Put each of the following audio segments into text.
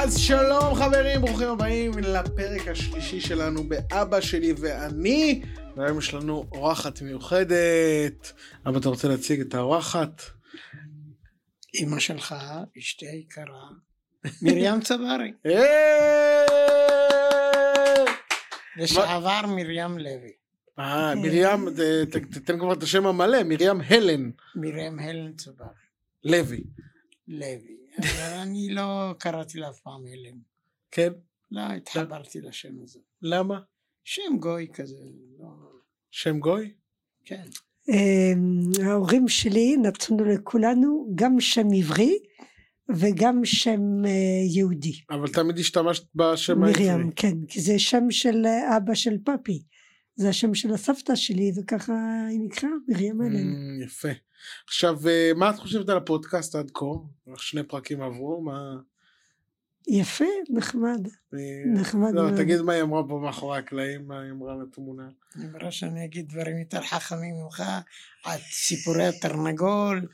אז שלום חברים, ברוכים הבאים לפרק השלישי שלנו באבא שלי ואני. והיום יש לנו אורחת מיוחדת. אבא, אתה רוצה להציג את האורחת? אמא שלך, אשתי היקרה, מרים צברי, לשעבר מרים לוי, אה, מרים, תתן כבר את השם המלא, מרים הלן מרים הלן צברי, לוי. לוי, אבל אני לא קראתי לה אף פעם הלן, כן? לא התחברתי לשם הזה, למה? שם גוי כזה, לא, שם גוי? כן, אמ, ההורים שלי נתנו לכולנו גם שם עברי וגם שם אה, יהודי. אבל תמיד השתמשת בשם העברי. מרים, כן, כי זה שם של אה, אבא של פפי. זה השם של הסבתא שלי וככה היא נקראה מרים אלן. Mm, יפה. עכשיו, אה, מה את חושבת על הפודקאסט עד כה? שני פרקים עברו, מה... יפה, נחמד, אה, נחמד לא, מאוד. תגיד מה היא אמרה פה מאחורי הקלעים, מה היא אמרה לתמונה. אני אומר שאני אגיד דברים יותר חכמים ממך, על סיפורי התרנגול,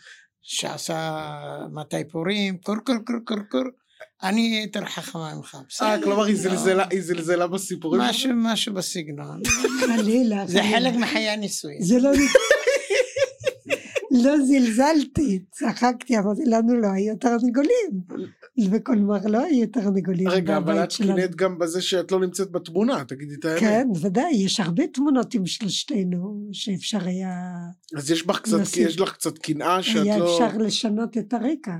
שעשה מתי פורים, קור קור קור קור קור, אני יותר חכמה ממך, בסדר, אה, כלומר היא לא, זלזלה- היא זלזלה בסיפורים? משהו משהו בסגנון, חלילה, זה. חלק מחיי הנישואים. זה לא... לא זלזלתי, צחקתי, אמרתי לנו לא היו תרנגולים. בקולמר לא היו תרנגולים רגע, אבל את. קינאת גם בזה שאת לא נמצאת בתמונה, תגידי את האמת. כן, ודאי, יש הרבה תמונות עם שלושתנו שאפשר היה, אז יש בך קצת, נשים. יש לך קצת קנאה שאת היה לא... אפשר לשנות את הרקע.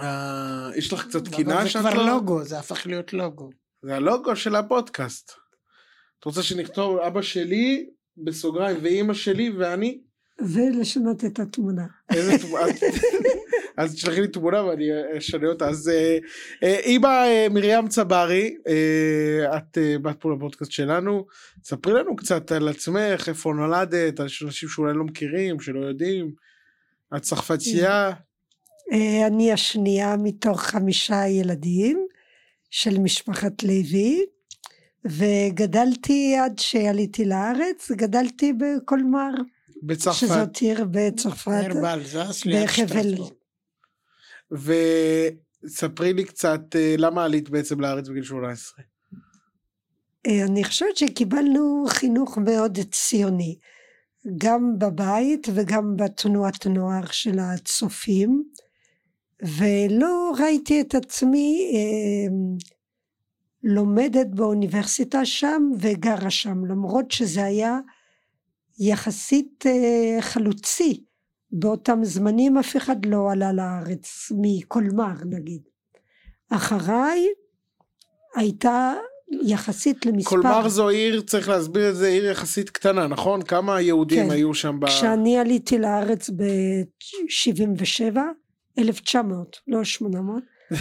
אה, יש לך קצת אבל קנאה זה שאת כבר לא... לוגו, זה הפך להיות לוגו. זה הלוגו של הפודקאסט. את רוצה שנכתוב אבא שלי, בסוגריים, ואימא שלי ואני? ולשנות את התמונה. איזה תמונה? אז תשלחי לי תמונה ואני אשנה אותה. אז אה, אה, אימא אה, מרים צברי, את באת פה לפודקאסט שלנו, ספרי לנו קצת על עצמך, איפה נולדת, על אנשים שאולי לא מכירים, שלא יודעים. את צרפתייה, אני השנייה מתוך חמישה ילדים של משפחת לוי, וגדלתי עד שעליתי לארץ, גדלתי בקולמר, בצרפת, שזאת עיר בצרפת. עיר באלזס בחבל. וספרי לי קצת אה, למה עלית בעצם לארץ בגיל 18. אה, אני חושבת שקיבלנו חינוך מאוד ציוני, גם בבית וגם בתנועת נוער של הצופים, ולא ראיתי את עצמי אה, לומדת באוניברסיטה שם וגרה שם, למרות שזה היה יחסית אה, חלוצי. באותם זמנים אף אחד לא עלה לארץ מקולמר נגיד. אחריי הייתה יחסית למספר, קולמר זו עיר, צריך להסביר את זה, עיר יחסית קטנה, נכון? כמה יהודים כן. היו שם ב... כשאני עליתי לארץ ב-77, 1900, לא 800,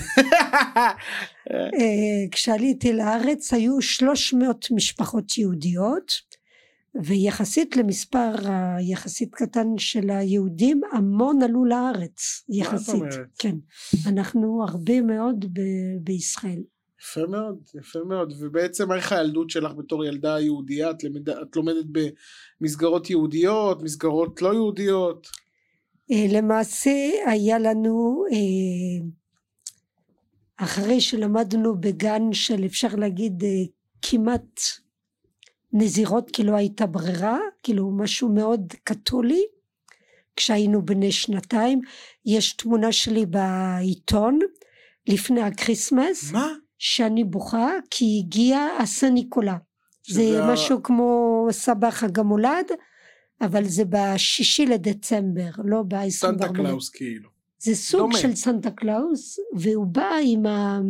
אה, כשעליתי לארץ היו 300 משפחות יהודיות, ויחסית למספר היחסית קטן של היהודים, המון עלו לארץ, יחסית. אומרת? כן. אנחנו הרבה מאוד ב- בישראל. יפה מאוד, יפה מאוד. ובעצם איך הילדות שלך בתור ילדה יהודייה? את, למד... את לומדת במסגרות יהודיות, מסגרות לא יהודיות? אה, למעשה היה לנו אה, אחרי שלמדנו בגן של אפשר להגיד אה, כמעט נזירות כי לא הייתה ברירה כאילו משהו מאוד קתולי כשהיינו בני שנתיים יש תמונה שלי בעיתון לפני ה Christmas מה? שאני בוכה כי הגיע ה Saint Nicolas זה משהו כמו סבא חג המולד אבל זה בשישי לדצמבר לא ב-24 סנטה קלאוס כאילו. זה סוג דומה. של סנטה קלאוס והוא בא עם, ה...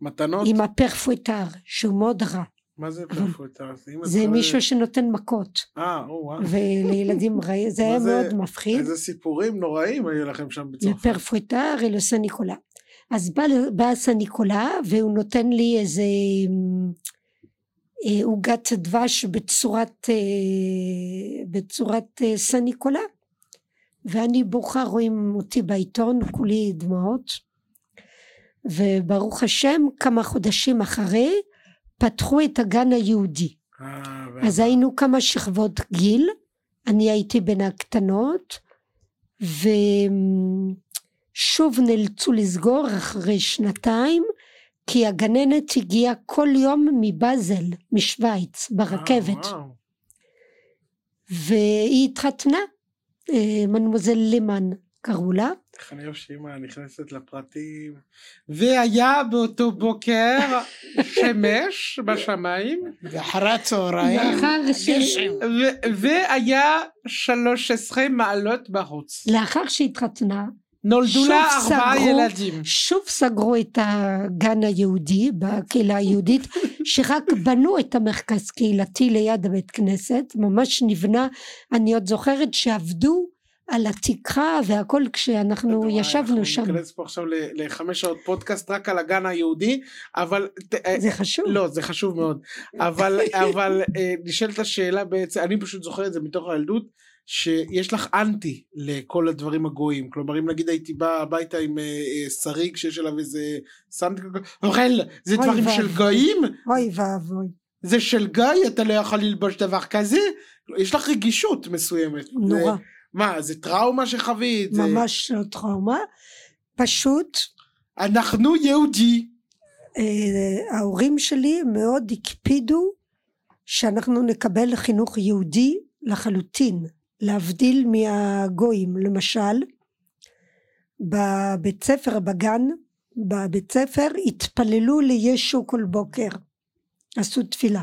מתנות? עם ה Père Fouettard שהוא מאוד רע מה זה Père Fouettard? זה מישהו שנותן מכות אה, או וואו. ולילדים רעים זה היה מאוד מפחיד איזה סיפורים נוראים היו לכם שם בצרפת. לפרפואטר ולסן ניקולה אז בא, בא סן ניקולה והוא נותן לי איזה עוגת דבש בצורת אה, בצורת אה, סן ניקולה ואני בוכה רואים אותי בעיתון כולי דמעות. וברוך השם כמה חודשים אחרי פתחו את הגן היהודי. אה, אז היינו כמה שכבות גיל. אני הייתי בין הקטנות. ושוב נאלצו לסגור אחרי שנתיים כי הגננת הגיעה כל יום מבאזל, משוויץ, ברכבת, אה. והיא התחתנה, אה, מנמוזל לימן קראו לה, איך אני אוהב שאמא נכנסת לפרטים. והיה באותו בוקר שמש בשמיים, ואחרי הצהריים, לאחר ש- והיה 13 מעלות בחוץ. לאחר שהתחתנה, נולדו לה ארבעה סגרו. ילדים. שוב סגרו את הגן היהודי בקהילה היהודית שרק בנו את המרכז קהילתי ליד הבית כנסת ממש נבנה אני עוד זוכרת שעבדו על התקרה והכל כשאנחנו וואי, ישבנו שם אנחנו ניכנס פה עכשיו לחמש שעות פודקאסט רק על הגן היהודי, אבל... אה, זה חשוב לא, זה חשוב מאוד. אבל, אבל אה, נשאלת השאלה בעצם, אני פשוט זוכר את זה מתוך הילדות, שיש לך אנטי לכל הדברים הגויים. כלומר, אם נגיד הייתי בא הביתה עם אה, אה, שריג שיש עליו איזה סנט... אוכל, זה דברים. של גויים? אוי ואבוי זה של גיא, אתה לא יכול ללבוש דבר כזה? יש לך רגישות מסוימת. נורא מה, זה טראומה שחווית? זה- ממש לא טראומה פשוט אנחנו יהודי. אה, ההורים שלי מאוד הקפידו שאנחנו נקבל חינוך יהודי לחלוטין להבדיל מהגויים למשל בבית ספר בגן בבית ספר התפללו לישו כל בוקר עשו תפילה.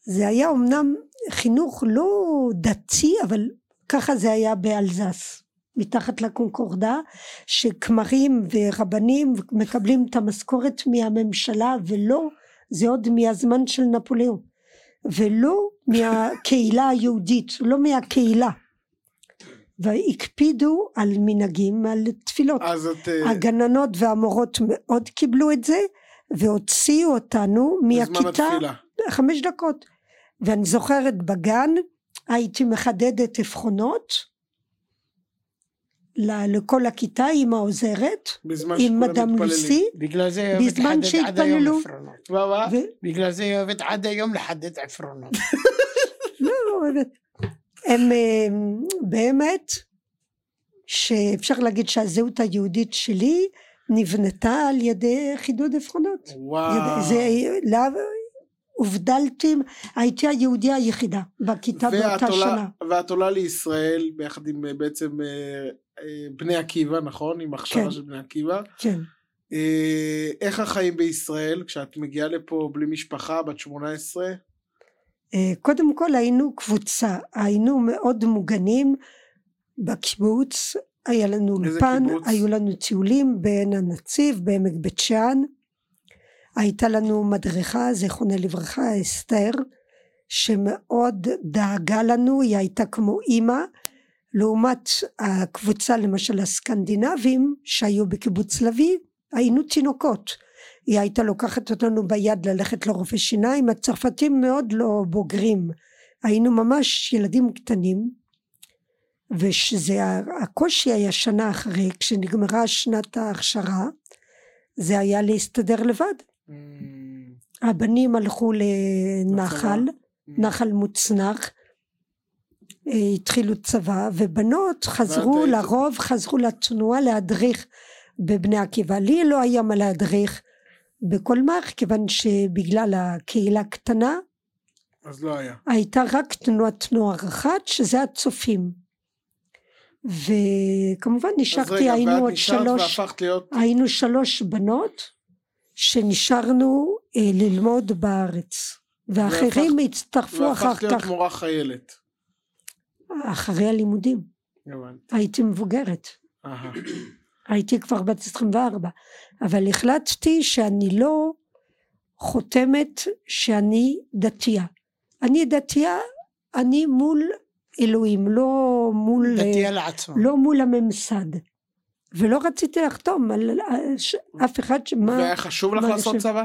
זה היה אמנם חינוך לא דתי אבל ככה זה היה באלזס מתחת לקונקורדה שכמרים ורבנים מקבלים את המשכורת מהממשלה ולא זה עוד מהזמן של נפוליאון. ולא מהקהילה היהודית לא מהקהילה והקפידו על מנהגים על תפילות אז את... אה, הגננות והמורות מאוד קיבלו את זה והוציאו אותנו בזמן מהכיתה התפילה. חמש דקות ואני זוכרת בגן הייתי מחדדת עפרונות ל- לכל הכיתה עם העוזרת בזמן עם מתפללים. לוסי בגלל זה היא אוהבת בזמן לחדד עד היום שהתפללו. עפרונות. בגלל זה היא אוהבת עד היום לחדד עפרונות. הם אה, באמת שאפשר להגיד שהזהות היהודית שלי נבנתה על ידי חידוד עפרונות וואו. זה הובדלתי הייתי היהודייה היחידה בכיתה באותה עולה- שנה ואת עולה לישראל ביחד עם אה, בעצם אה, בני עקיבא, נכון? עם הכשרה כן. של בני עקיבא. כן איך החיים בישראל כשאת מגיעה לפה בלי משפחה, בת 18? אה, קודם כל היינו קבוצה היינו מאוד מוגנים. בקיבוץ היה לנו אולפן? היו לנו טיולים בעין הנציב בעמק בית שאן. הייתה לנו מדריכה זיכרונה לברכה אסתר שמאוד דאגה לנו היא הייתה כמו אימא. לעומת הקבוצה למשל הסקנדינבים שהיו בקיבוץ לביא היינו תינוקות היא הייתה לוקחת אותנו ביד ללכת לרופא שיניים הצרפתים מאוד לא בוגרים. היינו ממש ילדים קטנים ושזה ה- הקושי היה שנה אחרי כשנגמרה שנת ההכשרה זה היה להסתדר לבד. Mm, הבנים הלכו לנחל. נחל. מוצנח אה, התחילו צבא ובנות חזרו לרוב חזרו לתנועה להדריך בבני עקיבא. לי לא היה מה להדריך בקולמ"ח כיוון שבגלל הקהילה קטנה אז לא היה. הייתה רק תנועת נוער אחת שזה הצופים וכמובן נשארתי רגע, היינו עוד שלוש להיות... היינו שלוש בנות שנשארנו אה, ללמוד בארץ ואחרים הצטרפו אחר והפכת להיות כך מורה חיילת. אחרי הלימודים הבנתי. הייתי מבוגרת. הייתי כבר בת 24 אבל החלטתי שאני לא חותמת שאני דתייה אני דתייה אני מול אלוהים לא מול דתייה לעצמה. לא מול הממסד ולא רציתי לחתום על ש- אף אחד שמה והיה חשוב לך לעשות יושב- צבא?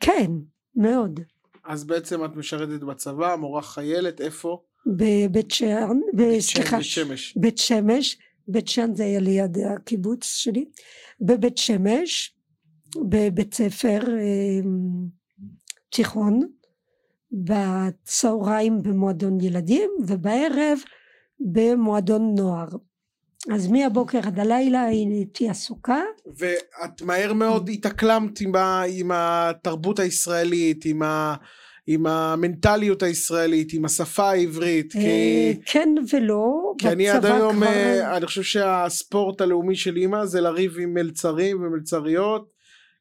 כן מאוד אז בעצם את משרתת בצבא, מורה חיילת, איפה? בבית שאן סליחה בית שמש. בית שמש בית שאן זה היה ליד הקיבוץ שלי בבית שמש בבית ספר אה, תיכון בצהריים במועדון ילדים ובערב במועדון נוער. אז מהבוקר עד הלילה הייתי עסוקה, ואת מהר מאוד התאקלמת עם, ה, עם התרבות הישראלית, עם, ה, עם המנטליות הישראלית, עם השפה העברית, כי, אה, כן ולא, כי אני עד היום, כבר- אה, אני חושב שהספורט הלאומי של אימא זה לריב עם מלצרים ומלצריות,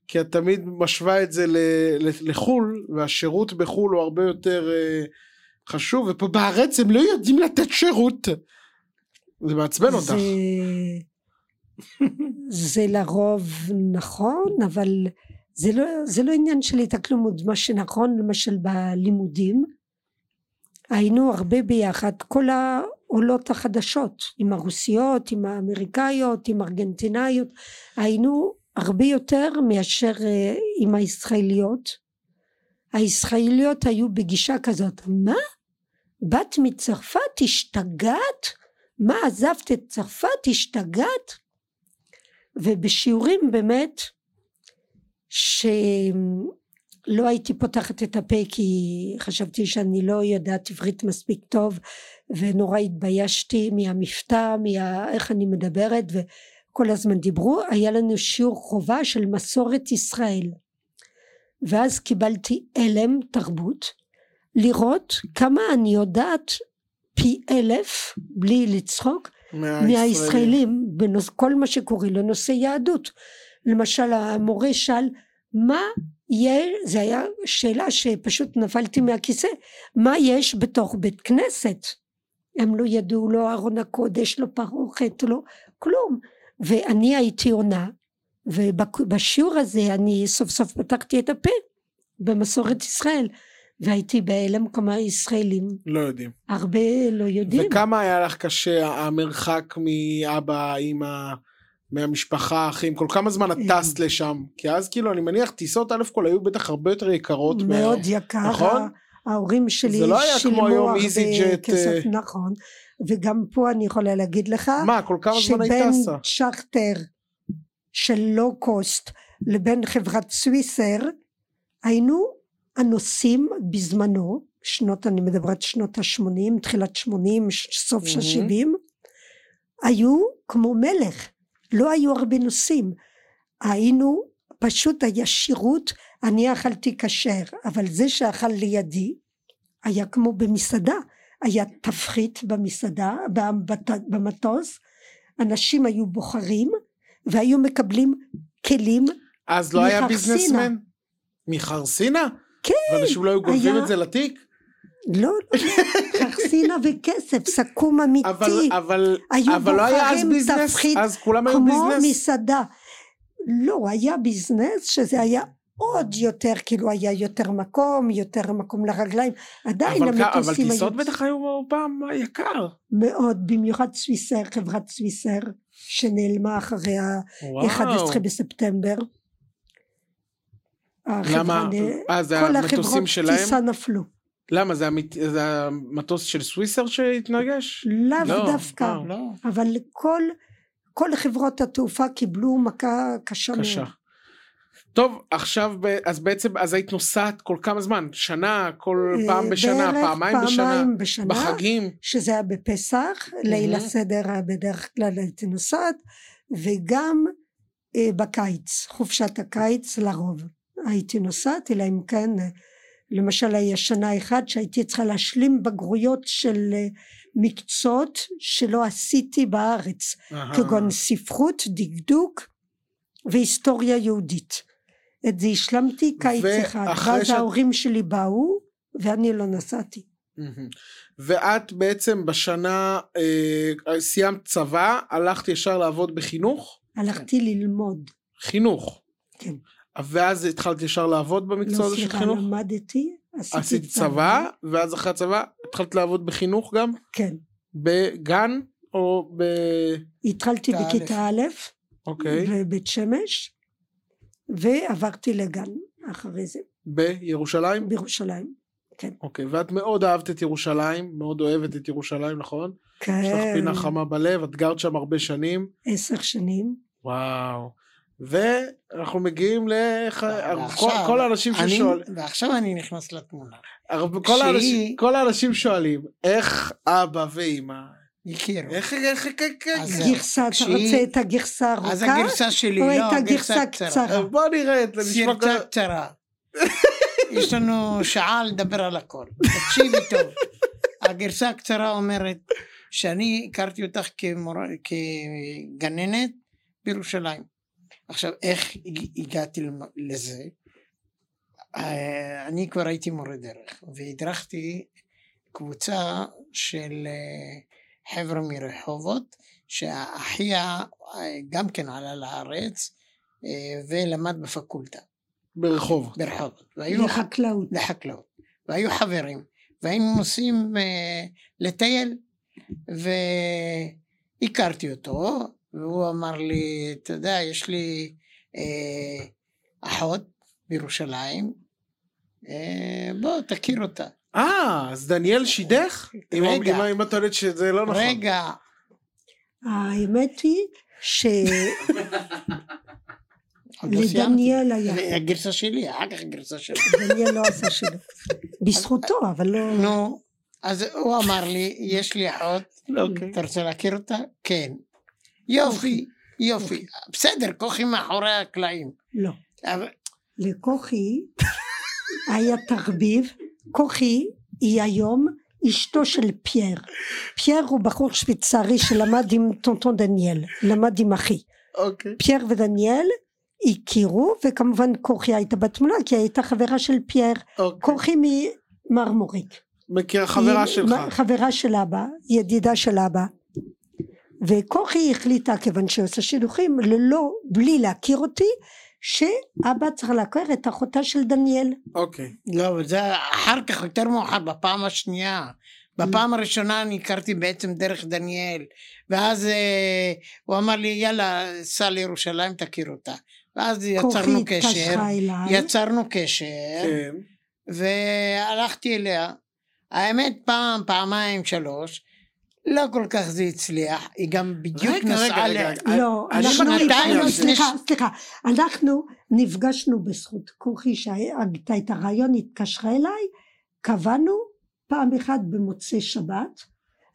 כי את תמיד משווה את זה לחו"ל, והשירות בחו"ל הוא הרבה יותר אה, חשוב, ופה בארץ הם לא יודעים לתת שירות. זה מעצבן אותך. זה לרוב נכון, אבל זה לא, זה לא עניין של התאקלמות, מה שנכון למשל בלימודים, היינו הרבה ביחד, כל העולות החדשות, עם הרוסיות, עם האמריקאיות, עם הארגנטינאיות, היינו הרבה יותר מאשר אה, עם הישראליות. הישראליות היו בגישה כזאת, מה? באת מצרפת? השתגעת? מה עזבת את צרפת? השתגעת? ובשיעורים באמת שלא הייתי פותחת את הפה כי חשבתי שאני לא יודעת עברית מספיק טוב ונורא התביישתי מהמבטא, מה... איך אני מדברת וכל הזמן דיברו, היה לנו שיעור חובה של מסורת ישראל. ואז קיבלתי הלם תרבות לראות כמה אני יודעת פי אלף בלי לצחוק מהישראלים בנוס, כל מה שקורה לנושא יהדות למשל המורה שאל מה יש? זה היה שאלה שפשוט נפלתי מהכיסא מה יש בתוך בית כנסת? הם לא ידעו לא ארון הקודש לא פרוכת לא כלום. ואני הייתי עונה ובשיעור הזה אני סוף סוף פתחתי את הפה במסורת ישראל והייתי בהלם כמה ישראלים. לא יודעים. הרבה לא יודעים. וכמה היה לך קשה המרחק מאבא, אימא, מהמשפחה, אחים? כל כמה זמן את אה. טסת לשם? כי אז כאילו, אני מניח, טיסות א' כל היו בטח הרבה יותר יקרות. מה- מאוד יקר, נכון? ההורים שלי זה לא היה כמו שילמו היום הרבה איזי ג'ט, כסף, אה. נכון, וגם פה אני יכולה להגיד לך, מה, כל כמה זמן היית שבין טסה? צ'רטר של לואו קוסט לבין חברת סוויסר, היינו הנוסעים בזמנו, שנות, אני מדברת שנות ה-80, תחילת 80, סוף של מהמם. 70, היו כמו מלך, לא היו הרבה נוסעים, היינו, פשוט היה שירות, אני אכלתי כשר, אבל זה שאכל לידי היה כמו במסעדה, היה תפחית במסעדה, במטוס, אנשים היו בוחרים והיו מקבלים כלים, אז לא היה מחרסינה. ביזנסמן? מחרסינה? כן, ואנשים לא היו גונבים היה- את זה לתיק? לא, לא, חרסינה וכסף, סכו"ם אמיתי, אבל, אבל, היו אבל לא היה אז ביזנס, תפחית אז כולם היו כמו ביזנס. מסעדה. לא, היה ביזנס שזה היה עוד יותר, כאילו היה יותר מקום, יותר מקום לרגליים, עדיין אבל, אבל המטוסים היו טיסות בטח היו פעם יקר. מאוד, במיוחד סוויסר, חברת סוויסר, שנעלמה אחרי ה-11 בספטמבר. למה? נ- אה, זה כל המטוסים החברות שלהם? טיסה נפלו. למה? זה, המת... זה המטוס של סוויסר שהתנגש? לאו לא, דווקא, אה. לא. אבל כל, כל חברות התעופה קיבלו מכה קשה קשה. מאוד. טוב, עכשיו, אז בעצם, אז היית נוסעת כל כמה זמן? שנה? כל פעם אה, בשנה? בערך פעמיים בשנה? פעמיים בשנה, בחגים? שזה היה בפסח, ליל הסדר בדרך כלל הייתי נוסעת, וגם אה, בקיץ, חופשת הקיץ לרוב הייתי נוסעת, אלא אם כן, אה, למשל היה שנה אחת שהייתי צריכה להשלים בגרויות של אה, מקצועות שלא עשיתי בארץ, אהה. כגון ספרות, דקדוק והיסטוריה יהודית. את זה השלמתי קיץ אחד, ואז שאת- ההורים שלי באו ואני לא נסעתי. ואת בעצם בשנה, אה, סיימת צבא, הלכת ישר לעבוד בחינוך? הלכתי ללמוד. חינוך. כן. ואז התחלת ישר לעבוד במקצוע לא הזה של סליחה, חינוך? למדתי, עשיתי עשית צבא, ואז אחרי הצבא התחלת לעבוד בחינוך גם? כן. בגן או ב... התחלתי. בכיתה א', אוקיי. בבית שמש, ועברתי לגן אחרי זה, בירושלים? בירושלים. אוקיי. ואת מאוד אהבת את ירושלים, מאוד אוהבת את ירושלים, נכון? יש לך כן, פינה חמה בלב, את גרת שם הרבה שנים. עשר שנים. וואו. ואנחנו מגיעים ל... כל, ועכשיו, כל האנשים ששואלים, ועכשיו אני נכנס לתמונה. כל, שהיא- האנשים, כל האנשים שואלים, איך אבא ואימא הכירו. איך, איך, איך, איך, אז איך, זהו. גרסה, אתה רוצה את הגרסה אז הארוכה? הגרסה שלי, לא, את הגרסה הגרסה הקצרה? קצרה. בוא נראה, זה נשמע סרטה כזה. קצרה. יש לנו שעה לדבר על הכל. תקשיבי טוב. הגרסה הקצרה אומרת שאני הכרתי אותך כמור... כגננת בירושלים. עכשיו, איך הג- הגעתי לזה? אה, אני כבר הייתי מורה דרך, והדרכתי קבוצה של אה, חבר'ה מרחובות, שאחיה אה, גם כן עלה לארץ ולמד בפקולטה ברחוב. ברחובות. והיו לחקלאות. לחקלאות. והיו חברים. והיינו נוסעים לטייל. והכרתי אותו, והוא אמר לי, אתה יודע, יש לי אה, אחות בירושלים, אה, בוא תכיר אותה. אה, אז דניאל שידך? רגע. אם- אם את טוענת שזה לא נכון. רגע, האמת היא עוד לא. שלדניאל היה, הגרסה שלי, אחר כך הגרסה שלי. דניאל לא עשה שלו. בזכותו, אבל לא... נו, אז הוא אמר לי, יש לי אחות, אוקיי. אתה רוצה להכיר אותה? כן. יופי, יופי. בסדר, כוכי מאחורי הקלעים. לא. אבל לכוכי היה תחביב, כוכי היא היום אשתו של פייר. פייר הוא בחור שוויצרי שלמד עם tonton דניאל, למד עם אחי. אוקיי. פייר ודניאל הכירו, וכמובן כוכי הייתה בתמונה כי היא הייתה חברה של פייר. אוקיי. כוכי ממרמורק. מכיר חברה היא שלך. חברה של אבא, ידידה של אבא. וכוכי החליטה, כיוון שהיא עושה שילוחים, ללא, בלי להכיר אותי, שאבא צריך להכיר את אחותה של דניאל. אוקיי. לא, אבל זה אחר כך, יותר מאוחר, בפעם השנייה. בפעם הראשונה אני הכרתי בעצם דרך דניאל, ואז אה, הוא אמר לי, יאללה, סע לירושלים, תכיר אותה. ואז יצרנו קשר, אליי. יצרנו קשר, כן. והלכתי אליה. האמת, פעם, פעמיים, שלוש, לא כל כך זה הצליח, היא גם בדיוק רגע, רגע, נסעה רגע. ל... לא, אני אנחנו שנתיים נפגשנו, סליחה, ש- סליחה, אנחנו נפגשנו בזכות כוכי שהגתה את הרעיון, התקשרה אליי, קבענו פעם אחת במוצאי שבת,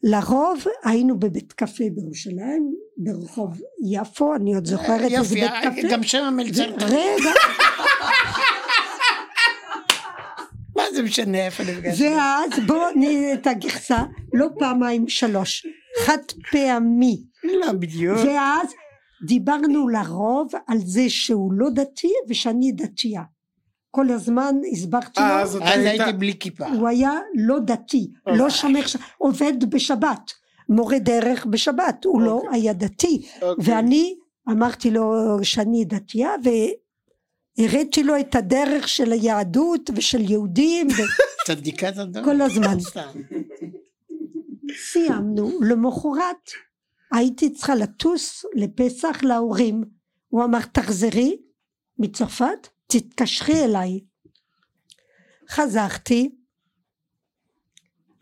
לרוב היינו בבית קפה בירושלים, ברחוב יפו, אני עוד זוכרת איזה יופי, בית קפה. גם שם המלצר, רגע, מה זה משנה איפה נפגשנו? ואז בואו נראה את הגרסה, לא פעמיים שלוש, חד פעמי, לא בדיוק. ואז דיברנו לרוב על זה שהוא לא דתי ושאני דתייה. כל הזמן הסברתי אה, לו, אז אתה אז היית... הייתי בלי כיפה. הוא היה לא דתי, אוקיי. לא שומר, עובד בשבת, מורה דרך בשבת, הוא לא אוקיי. היה דתי, אוקיי. ואני אמרתי לו שאני דתייה והראיתי לו את הדרך של היהדות ושל יהודים צדיקת הדור. כל הזמן. סתם. וסיימנו, למחרת הייתי צריכה לטוס לפסח להורים, הוא אמר תחזרי מצרפת תתקשרי אליי. חזרתי,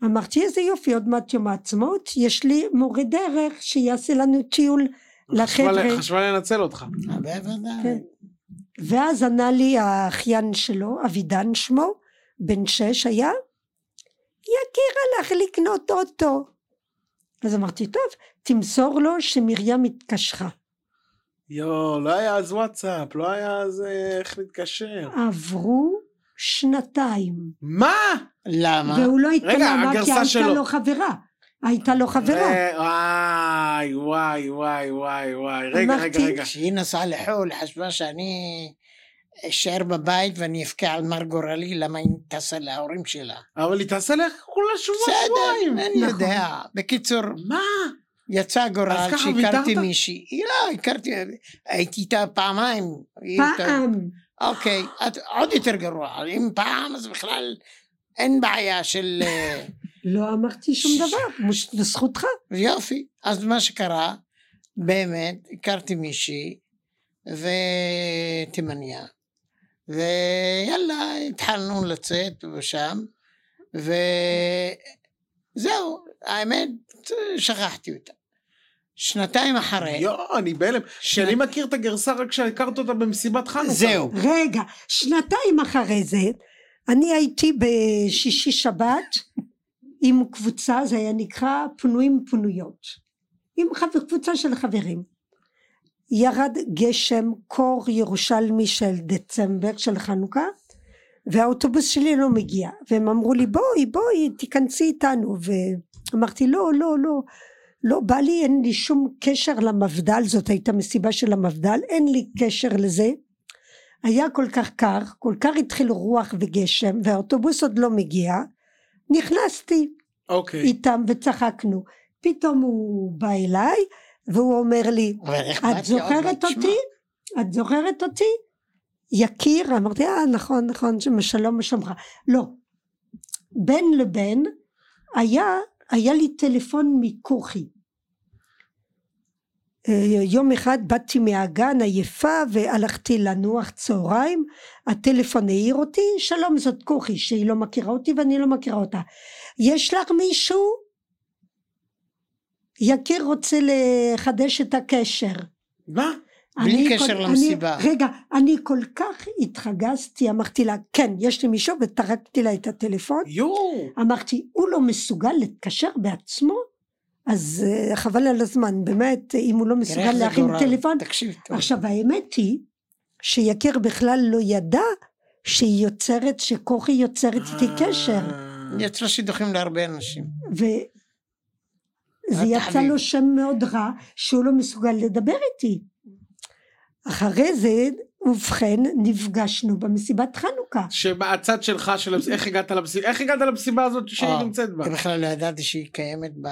אמרתי איזה יופי עוד מעט יום העצמאות, יש לי מורה דרך שיעשה לנו טיול חשבה לחבר'ה. חשבה לנצל אותך. בוודאי. ואז ענה לי האחיין שלו, אבידן שמו, בן שש היה, יקירה לך לקנות אוטו. אז אמרתי, טוב, תמסור לו שמרים התקשרה. יואו, לא היה אז וואטסאפ, לא היה אז אה, איך להתקשר. עברו שנתיים, מה? למה? והוא לא התקלמה כי הייתה. לו חברה. הייתה לו חברה. אה, וואי, וואי, וואי, וואי, וואי. רגע, רגע, רגע. כשהיא נסעה לחו"ל, חשבה שאני אשאר בבית ואני אבכה על מר גורלי, למה היא טסה להורים שלה. אבל היא תעשה לך כולה שבוע בסדר. אני נכון. יודע. בקיצור, מה? יצא גורל שהכרתי? מישהי. היא לא, הכרתי, הייתי איתה פעמיים. פעם. אוקיי, עוד יותר גרוע. אם פעם, אז בכלל אין בעיה של... לא אמרתי שום דבר, מוש- לזכותך. יופי. אז מה שקרה, באמת, הכרתי מישהי, ותימניה, ויאללה, התחלנו לצאת ושם, וזהו, האמת, שכחתי אותה. שנתיים אחרי, יואו, אני בהלם. שאני מכיר את הגרסה רק כשהכרת אותה במסיבת חנוכה. זהו, רגע, שנתיים אחרי זה, אני הייתי בשישי שבת עם קבוצה, זה היה נקרא פנויים פנויות. עם חבר, קבוצה של חברים. ירד גשם, קור ירושלמי של דצמבר, של חנוכה, והאוטובוס שלי לא מגיע. והם אמרו לי, בואי, בואי, תיכנסי איתנו. ואמרתי, לא, לא, לא. לא בא לי, אין לי שום קשר למפד"ל, זאת הייתה מסיבה של המפד"ל, אין לי קשר לזה. היה כל כך קר, כל כך התחיל רוח וגשם, והאוטובוס עוד לא מגיע. נכנסתי אוקיי. איתם וצחקנו. פתאום הוא בא אליי, והוא אומר לי, את זוכרת? אותי? את זוכרת אותי? יקיר? אמרתי, אה, נכון, נכון, שלום ושלומך. לא. בין לבין היה, היה לי טלפון מכוכי. אה, יום אחד באתי מהגן עייפה והלכתי לנוח צהריים, הטלפון העיר אותי, שלום זאת כוכי שהיא לא מכירה אותי ואני לא מכירה אותה. יש לך מישהו? יקיר רוצה לחדש את הקשר. מה? בלי קשר כל- למסיבה. אני, רגע, אני כל כך התחגזתי, אמרתי לה, כן, יש לי מישהו, וטרקתי לה את הטלפון. יואו. אמרתי, הוא לא מסוגל להתקשר בעצמו? אז אה, חבל על הזמן, באמת, אם הוא לא מסוגל להכין גורל. טלפון. תקשיב טוב. עכשיו, האמת היא, שיקיר בכלל לא ידע שהיא יוצרת, שכוכי יוצרת איתי קשר. אה. יצרה שידוכים להרבה אנשים. וזה את יצא. לו שם מאוד רע, שהוא לא מסוגל לדבר איתי. אחרי זה, ובכן, נפגשנו במסיבת חנוכה. שבצד שלך של המסיבה, איך הגעת למסיבה, איך הגעת למסיבה הזאת שהיא אה, נמצאת בה? בכלל לא ידעתי שהיא קיימת, ב...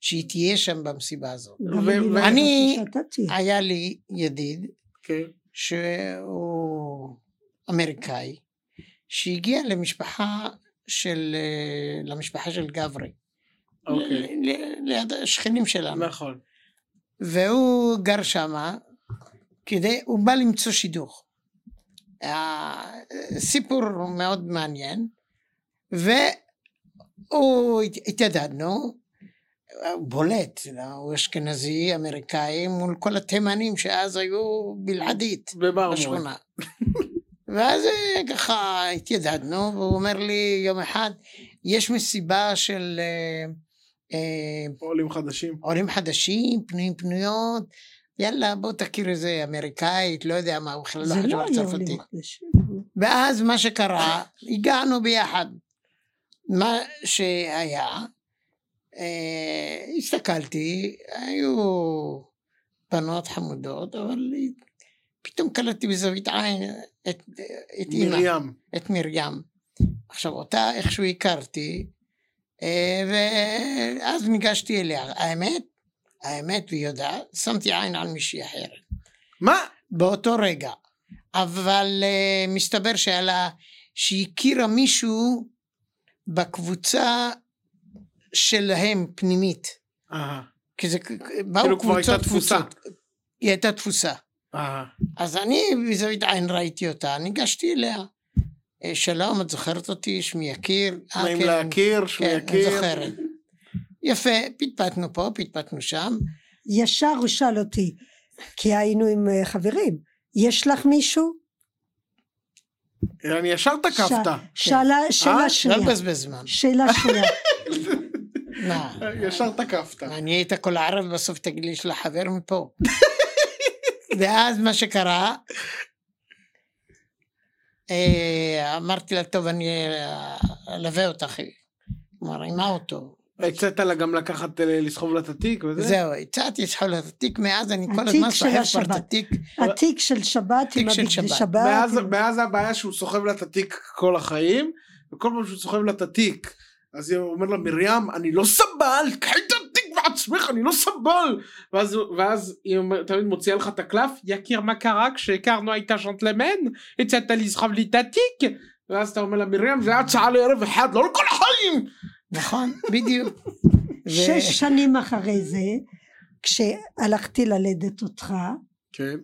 שהיא תהיה שם במסיבה הזאת. ו- אני לא שאתה תהיה. היה לי ידיד כן. שהוא אמריקאי, שהגיע למשפחה של, אה, למשפחה של גברי. אוקיי. ל- ל- ליד השכנים שלנו. נכון. והוא גר שמה, כדי, הוא בא למצוא שידוך. אה, סיפור מאוד מעניין, והוא הת- התיידדנו, הוא בולט, לא? הוא אשכנזי אמריקאי מול כל התימנים שאז היו בלעדית. בשכונה. ואז ככה התיידדנו, והוא אומר לי יום אחד, יש מסיבה של אה, אה, עולים חדשים. עולים חדשים, פנויים פנויות, יאללה בוא תכיר איזה אמריקאית, לא יודע מה, הוא בכלל לא חשב לא על צרפתית. ואז מה שקרה, הגענו ביחד. מה שהיה, אה, הסתכלתי, היו בנות חמודות, אבל פתאום קלטתי בזווית עין את, את אימא, מרים. את מרים. עכשיו אותה איכשהו הכרתי, אה, ואז ניגשתי אליה. האמת, האמת, והיא יודעת, שמתי עין על מישהי אחרת. מה? באותו רגע. אבל uh, מסתבר שהיה לה, שהיא הכירה מישהו בקבוצה שלהם פנימית. אה. כי זה, באו כאילו כבר הייתה תפוסה. היא הייתה תפוסה. אה. אז אני בזווית עין ראיתי אותה, ניגשתי אליה. "אה, שלום, את זוכרת אותי? שמי יקיר. "אה, נעים כן, להכיר, שמי כן, אני יקיר. זוכרת. יפה, פטפטנו פה, פטפטנו שם. ישר הוא שאל אותי, כי היינו עם אה, חברים, יש לך מישהו? אני ישר תקפת. שאלה, אה? שאלה לא שנייה, לבזבז זמן. שאלה שנייה? ישר תקפת. אני היית כל הערב בסוף תגיד לי יש לה חבר מפה. ואז מה שקרה, אה, אמרתי לה טוב אני אה, אלווה אותך, כלומר עם האוטו, הצעת לה גם לקחת, אה, לסחוב לה את התיק וזה? זהו, הצעתי לסחוב לה את התיק, מאז אני כל התיק הזמן סוחב כבר את. התיק, התיק של שבת תיק עם של הבגדי שבת. ואז הבעיה שהוא סוחב לה את התיק כל החיים, וכל פעם שהוא סוחב לה את התיק, אז הוא אומר לה, מרים, אני לא סבל, קחי את התיק בעצמך, אני לא סבל. ואז, היא תמיד מוציאה לך את הקלף, יקיר מה קרה כשהכרנו הייתה ז'נטלמן? הצעת לסחוב לי את התיק? ואז אתה אומר לה, מרים, זה הצעה לערב אחד, לא לכל החיים. נכון, בדיוק. שש שנים אחרי זה, כשהלכתי ללדת אותך, כן.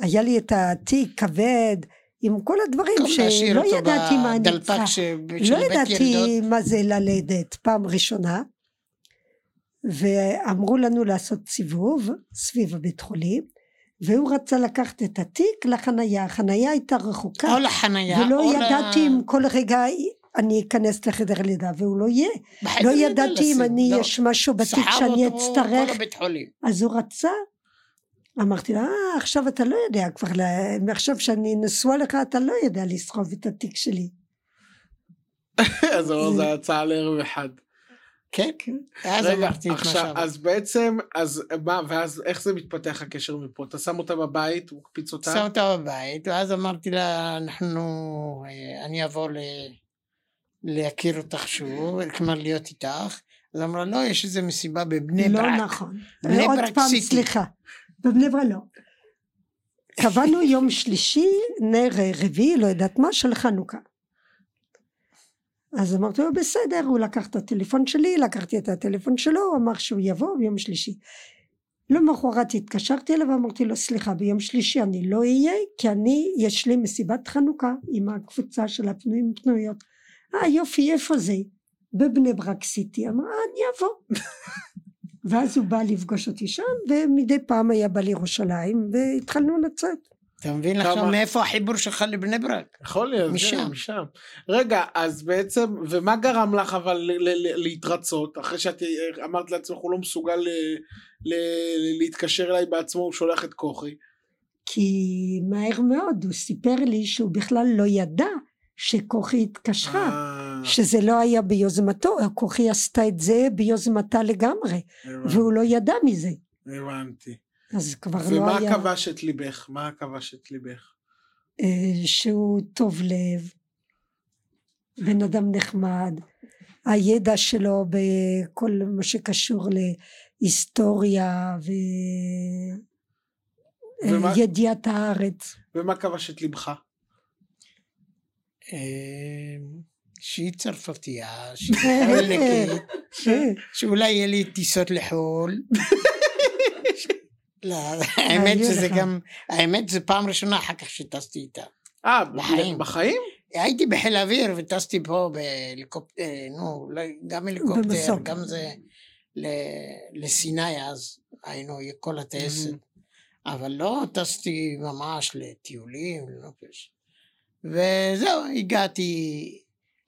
היה לי את התיק כבד, עם כל הדברים שלא ידעתי מה אני צריכה. ש- לא בית ילדות. ידעתי מה זה ללדת פעם ראשונה ואמרו לנו לעשות סיבוב סביב הבית חולים והוא רצה לקחת את התיק לחנייה החנייה הייתה רחוקה או לחנייה, ולא או ל- ידעתי אם כל רגע אני אכנס לחדר לידה והוא לא יהיה. לא ידעתי אם אני, לא. יש משהו בתיק שאני אצטרך. אז הוא רצה. אמרתי לה, אה, עכשיו אתה לא יודע כבר, לה- עכשיו שאני נשואה לך, אתה לא יודע לסחוב את התיק שלי. אז זה הצעה לערב אחד. כן, אז רגע, אמרתי את מה עכשיו, שאמרתי. אז בעצם, אז מה, ואז איך זה מתפתח הקשר מפה? אתה שם אותה בבית, הוא מקפיץ אותה? שם אותה בבית, ואז אמרתי לה, אנחנו, אה, אני אבוא ל... להכיר אותך שוב, כלומר להיות איתך. אז אמרה, לא, יש איזה מסיבה בבני לא ברק. נכון. בני עוד ברק פעם, סיטי. סליחה. בבני ברק לא. קבענו יום שלישי, נר רביעי, לא יודעת מה, של חנוכה. אז אמרתי לו, בסדר, הוא לקח את הטלפון שלי, לקחתי את הטלפון שלו, הוא אמר שהוא יבוא ביום שלישי. למחרת התקשרתי אליו ואמרתי לו, סליחה, ביום שלישי אני לא אהיה, כי אני, יש לי מסיבת חנוכה עם הקבוצה של הפנויים פנויות. אה, יופי, איפה זה? בבני ברק סיטי. אמר, אה, אני אבוא. ואז הוא בא לפגוש אותי שם, ומדי פעם היה בא לירושלים, והתחלנו לצאת. אתה מבין כמה- עכשיו מאיפה החיבור שלך לבני ברק? יכול להיות, משם. משם. משם. רגע, אז בעצם, ומה גרם לך אבל ל- ל- ל- להתרצות, אחרי שאת אה, אמרת לעצמך, הוא לא מסוגל ל- ל- להתקשר אליי בעצמו, הוא שולח את כוכי. כי מהר מאוד הוא סיפר לי שהוא בכלל לא ידע שכוכי התקשרה, אה, שזה לא היה ביוזמתו, כוכי עשתה את זה ביוזמתה לגמרי, הבנתי, והוא לא ידע מזה. הבנתי. אז כבר לא ומה היה... כבש את ליבך? מה כבש את ליבך? אה, שהוא טוב לב, בן אדם נחמד, הידע שלו בכל מה שקשור להיסטוריה ומה- וידיעת הארץ. ומה כבש את ליבך? אה, שהיא צרפתייה, שהיא חלקית, כן, שאולי יהיה לי טיסות לחו"ל. לא, האמת שזה. גם, האמת זה פעם ראשונה אחר כך שטסתי איתה. אה, בחיים. בחיים? הייתי בחיל האוויר וטסתי פה בהליקופטר, נו, לא, גם הליקופטר. גם זה, לסיני אז, היינו כל הטייסת, אבל לא טסתי ממש לטיולים, לנופש. וזהו, הגעתי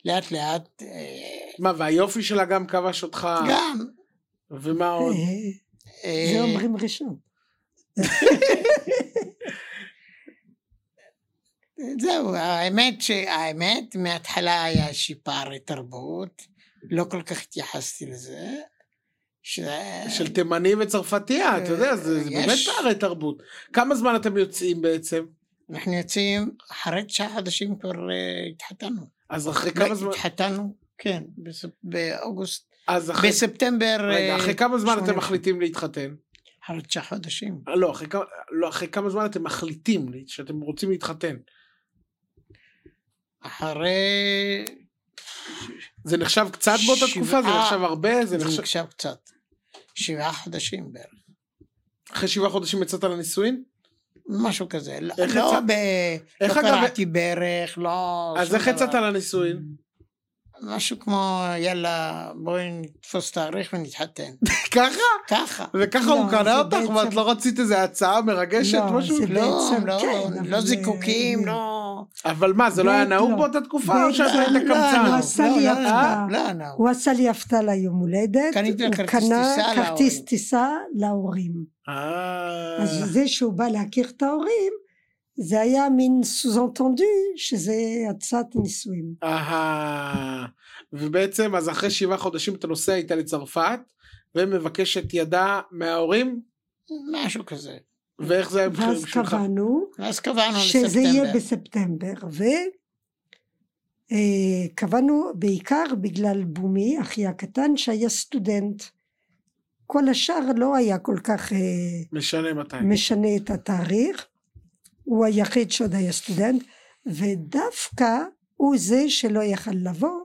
לאט לאט, אה, מה, והיופי שלה גם כבש אותך? גם, ומה עוד? אה, אה, זה אומרים ראשון. זהו, האמת שהאמת, מההתחלה היה איזושהי פערי תרבות, לא כל כך התייחסתי לזה. ש... של תימני וצרפתייה, אתה יודע, זה זה יש. באמת פערי תרבות. כמה זמן אתם יוצאים בעצם? אנחנו יוצאים, אחרי תשעה חודשים כבר אה, התחתנו. אז אחרי כמה זמן? התחתנו, כן, בספ... באוגוסט, אז אחרי... בספטמבר, רגע, אה, אחרי כמה זמן אתם 80. מחליטים להתחתן? אחרי תשעה חודשים. לא, אחרי כמה- לא, אחרי כמה זמן אתם מחליטים שאתם רוצים להתחתן? אחרי... זה נחשב קצת באותה שבעה- תקופה? זה נחשב הרבה? זה זה נחשב... נחשב קצת. שבעה חודשים בערך. אחרי שבעה חודשים יצאת לנישואין? משהו כזה. לא, איך לא, יצא- ב... איך לא אגב- קראתי ברך, לא... אז איך יצאת דבר. לנישואין? משהו כמו, יאללה, בואי נתפוס תאריך ונתחתן. ככה? ככה. וככה לא, הוא קנה זה אותך ואת לא רצית איזה הצעה מרגשת? לא, משהו? זה לא, בעצם, לא, כן, לא זיקוקים, אה, לא... אבל מה, זה לא היה נהוג לא. באותה תקופה או שאתה היית לא, קמצן? הוא עשה לי לא, הפתעה. לא, לא, לא. הוא עשה לי הפתעה ליום הולדת, הוא קנה כרטיס. טיסה להורים. אה, אז זה שהוא בא להכיר את ההורים, זה היה מין סוזנטנדו שזה הצעת נישואים. אהה. ובעצם אז אחרי שבעה חודשים אתה נוסע איתה לצרפת ומבקש את ידה מההורים משהו כזה. ואיך זה היה ואז בשבילך? קבענו אז קבענו שזה יהיה לספטמבר. בספטמבר, וקבענו בעיקר בגלל בומי, אחי הקטן, שהיה סטודנט. כל השאר לא היה כל כך אה, משנה מתי. משנה את התאריך, הוא היחיד שעוד היה סטודנט, ודווקא הוא זה שלא יכל לבוא,